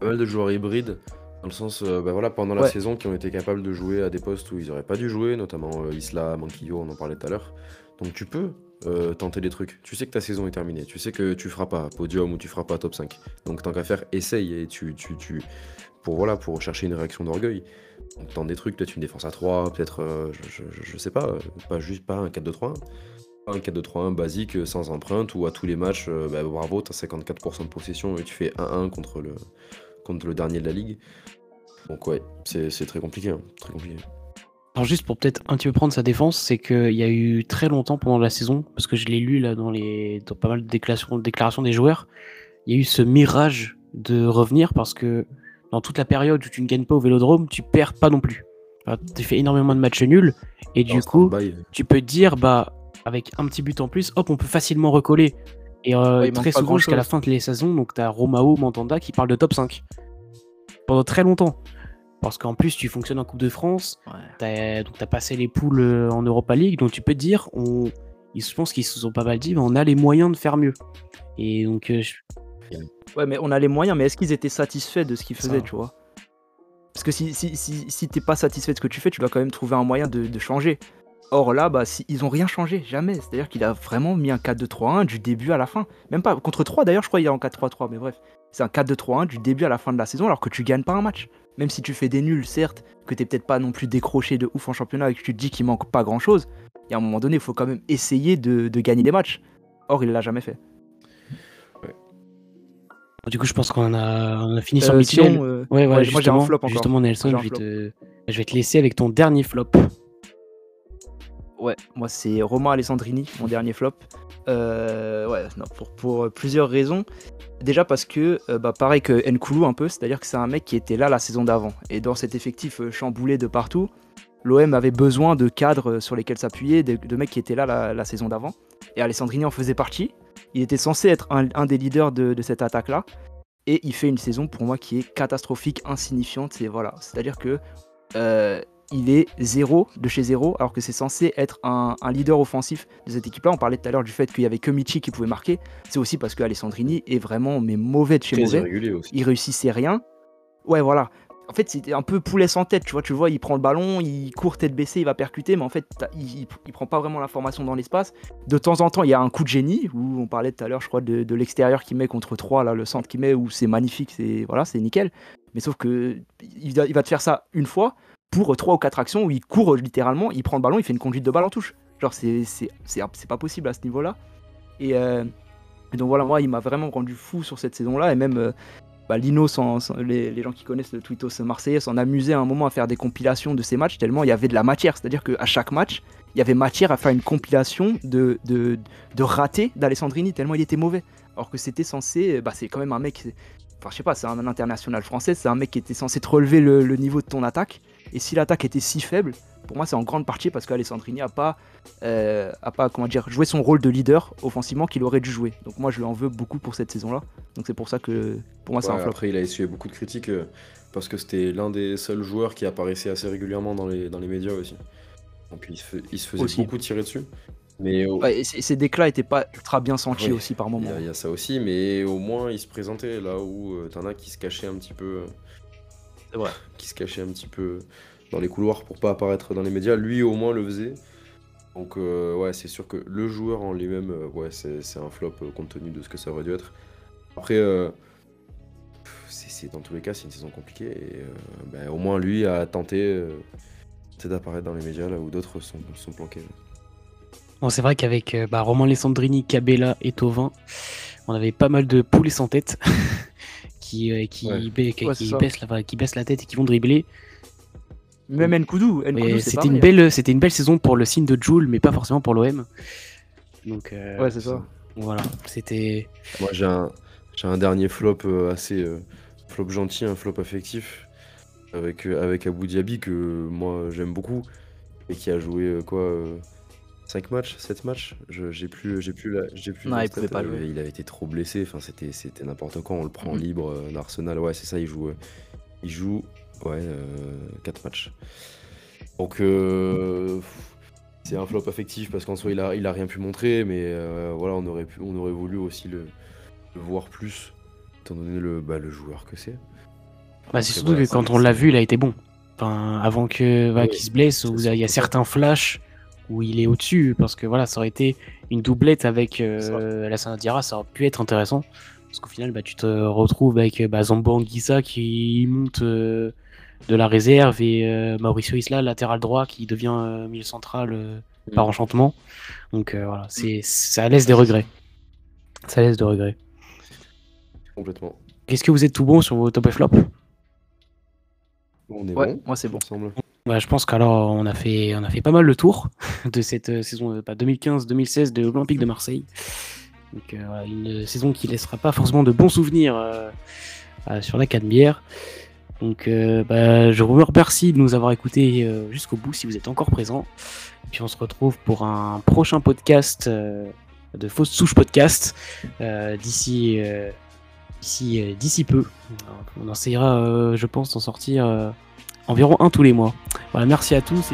pas mal de joueurs hybrides. Dans le sens, euh, bah voilà, pendant la saison, qui ont été capables de jouer à des postes où ils n'auraient pas dû jouer, notamment Isla, Manquillo, on en parlait tout à l'heure. Donc tu peux tenter des trucs. Tu sais que ta saison est terminée. Tu sais que tu feras pas podium ou tu feras pas top 5. Donc tant qu'à faire, essaye et tu, tu, tu, pour voilà, pour chercher une réaction d'orgueil. On tente des trucs, peut-être une défense à 3, peut-être, euh, je, sais pas, euh, pas juste pas un 4-2-3-1. Un 4-2-3-1 basique euh, sans empreinte ou à tous les matchs, bah, bravo, t'as 54% de possession et tu fais 1-1 contre le, contre le dernier de la ligue. Donc ouais, c'est très compliqué, hein, très compliqué. Alors juste pour peut-être un petit peu prendre sa défense, c'est qu'il y a eu très longtemps pendant la saison, parce que je l'ai lu là dans, les, dans pas mal de déclarations, déclarations des joueurs, il y a eu ce mirage de revenir parce que dans toute la période où tu ne gagnes pas au vélodrome, tu perds pas non plus. tu fais énormément de matchs nuls et du coup, tu peux dire, bah, avec un petit but en plus, hop, on peut facilement recoller. Et euh, très souvent, jusqu'à la fin de les saisons, donc tu as Romao, Mantanda qui parle de top 5 pendant très longtemps. Parce qu'en plus, tu fonctionnes en Coupe de France. Ouais. donc, tu as passé les poules euh, en Europa League. Donc, tu peux te dire, on, je pense qu'ils se sont pas mal dit, mais on a les moyens de faire mieux. Et donc. Euh, ouais, mais on a les moyens, mais est-ce qu'ils étaient satisfaits de ce qu'ils faisaient, tu vois? Parce que si, si, si, si t'es pas satisfait de ce que tu fais, tu dois quand même trouver un moyen de, de changer. Or là, bah, si, ils ont rien changé, jamais. C'est-à-dire qu'il a vraiment mis un 4-2-3-1 du début à la fin. Même pas contre 3 d'ailleurs, je crois qu'il est en 4-3-3, mais bref. C'est un 4-2-3-1 du début à la fin de la saison alors que tu gagnes pas un match. Même si tu fais des nuls, certes, que t'es peut-être pas non plus décroché de ouf en championnat et que tu te dis qu'il manque pas grand-chose, il y a un moment donné, il faut quand même essayer de, gagner des matchs. Or, il l'a jamais fait. Du coup, je pense qu'on a, fini sur euh, Mitchell. Euh, ouais, ouais, moi j'ai un flop encore. Justement, Nelson, je vais, je vais te laisser avec ton dernier flop. Ouais, moi c'est Romain Alessandrini, mon dernier flop. Euh, ouais, non, pour, pour, plusieurs raisons. Déjà parce que, euh, bah, pareil que Nkoulou un peu, c'est-à-dire que c'est un mec qui était là la saison d'avant. Et dans cet effectif euh, chamboulé de partout, l'OM avait besoin de cadres sur lesquels s'appuyer, de, mecs qui étaient là la, saison d'avant. Et Alessandrini en faisait partie. Il était censé être un, des leaders de, cette attaque-là. Et il fait une saison pour moi qui est catastrophique, insignifiante. C'est voilà, c'est-à-dire que il est zéro de chez zéro, alors que c'est censé être un, leader offensif de cette équipe-là. On parlait tout à l'heure du fait qu'il y avait que Michi qui pouvait marquer. C'est aussi parce que Alessandrini est vraiment mais mauvais de chez mauvais. Il réussissait rien. Ouais, voilà. En fait, c'était un peu poulet sans tête, tu vois. Tu vois, il prend le ballon, il court tête baissée, il va percuter, mais en fait, il, il, prend pas vraiment l'information dans l'espace. De temps en temps, il y a un coup de génie, où on parlait tout à l'heure, je crois, de, l'extérieur qui met contre 3, là, le centre qui met, où c'est magnifique, c'est voilà, c'est nickel. Mais sauf que il va te faire ça une fois, pour trois ou quatre actions où il court littéralement, il prend le ballon, il fait une conduite de balle en touche. Genre, c'est pas possible à ce niveau-là. Euh, et, donc voilà, moi, il m'a vraiment rendu fou sur cette saison-là. Et même euh, bah, Lino, les, gens qui connaissent le Twittos marseillais, s'en amusait à un moment à faire des compilations de ces matchs, tellement il y avait de la matière. C'est-à-dire qu'à chaque match, il y avait matière à faire une compilation de, de, de ratés d'Alessandrini, tellement il était mauvais. Alors que c'était censé, bah, c'est quand même un mec, enfin je sais pas, c'est un international français, c'est un mec qui était censé te relever le niveau de ton attaque. Et si l'attaque était si faible, pour moi, c'est en grande partie parce qu'Alessandrini n'a pas, euh, a pas comment dire, joué son rôle de leader offensivement qu'il aurait dû jouer. Donc moi, je lui en veux beaucoup pour cette saison-là. Donc c'est pour ça que pour moi, c'est un flop. Après, il a essuyé beaucoup de critiques euh, parce que c'était l'un des seuls joueurs qui apparaissait assez régulièrement dans les, dans les médias aussi. Donc il se, faisait beaucoup tirer dessus. Mais ouais, ces déclats n'étaient pas ultra bien sentis aussi par moment. Il y, a ça aussi, mais au moins il se présentait là où euh, t'en as qui se cachaient un petit peu. Qui se cachait un petit peu dans les couloirs pour pas apparaître dans les médias. Lui, au moins, le faisait. Donc, euh, ouais, c'est sûr que le joueur en lui-même, euh, ouais, c'est un flop euh, compte tenu de ce que ça aurait dû être. Après, c'est dans tous les cas, c'est une saison compliquée. Et ben, au moins, lui a tenté d'apparaître dans les médias là où d'autres sont, sont planqués. Bon, c'est vrai qu'avec bah, Roman Alessandrini, Cabella et Tovin, on avait pas mal de poules sans tête. qui, euh, qui, baissent la, qui la tête et qui vont dribbler. Même Nkoudou. C'était une, belle, c'était une belle saison pour le signe de Joule, mais pas forcément pour l'OM. Donc, euh, ouais, c'est ça. Voilà, c'était. Moi, j'ai un, un, dernier flop euh, assez. flop gentil, un flop affectif. Avec, avec Abou Diaby, que moi j'aime beaucoup. Et qui a joué quoi 5 matchs, 7 matchs, j'ai plus, j'ai plus, j'ai plus. Non, il pouvait pas jouer. Il avait été trop blessé. Enfin, c'était, c'était n'importe quoi. On le prend mm. libre euh, d'Arsenal. Ouais, c'est ça. Il joue, euh, il joue, ouais, 4 euh, matchs. Donc c'est un flop affectif parce qu'en soi il a, il a rien pu montrer, mais voilà, on aurait pu, on aurait voulu aussi le, voir plus, étant donné le, bah, le joueur que c'est. Bah, c'est surtout que quand on l'a vu, il a été bon. Enfin, avant que bah, qu'il se blesse, il y a certains flashs où il est au-dessus, parce que voilà, ça aurait été une doublette avec euh, la Sanadira, ça aurait pu être intéressant. Parce qu'au final, bah, tu te retrouves avec bah, Zambo Anguissa qui monte euh, de la réserve et euh, Mauricio Isla, latéral droit, qui devient milieu central mm. par enchantement. Donc voilà, c'est, ça laisse des regrets. Ça laisse des regrets. Complètement. Est-ce que vous êtes tout bon sur vos top et flop? On est ouais, moi c'est bon. Ensemble. Bah, je pense qu'alors on a fait on a fait pas mal le tour de cette euh, saison 2015-2016 de l'Olympique de Marseille. Euh, une saison qui laissera pas forcément de bons souvenirs euh, sur la Canebière. Donc bah, je vous remercie de nous avoir écoutés jusqu'au bout si vous êtes encore présents. Et puis on se retrouve pour un prochain podcast de Fausse Souche Podcast d'ici d'ici d'ici peu. On essayera, je pense, d'en sortir environ un tous les mois. Voilà, merci à tous.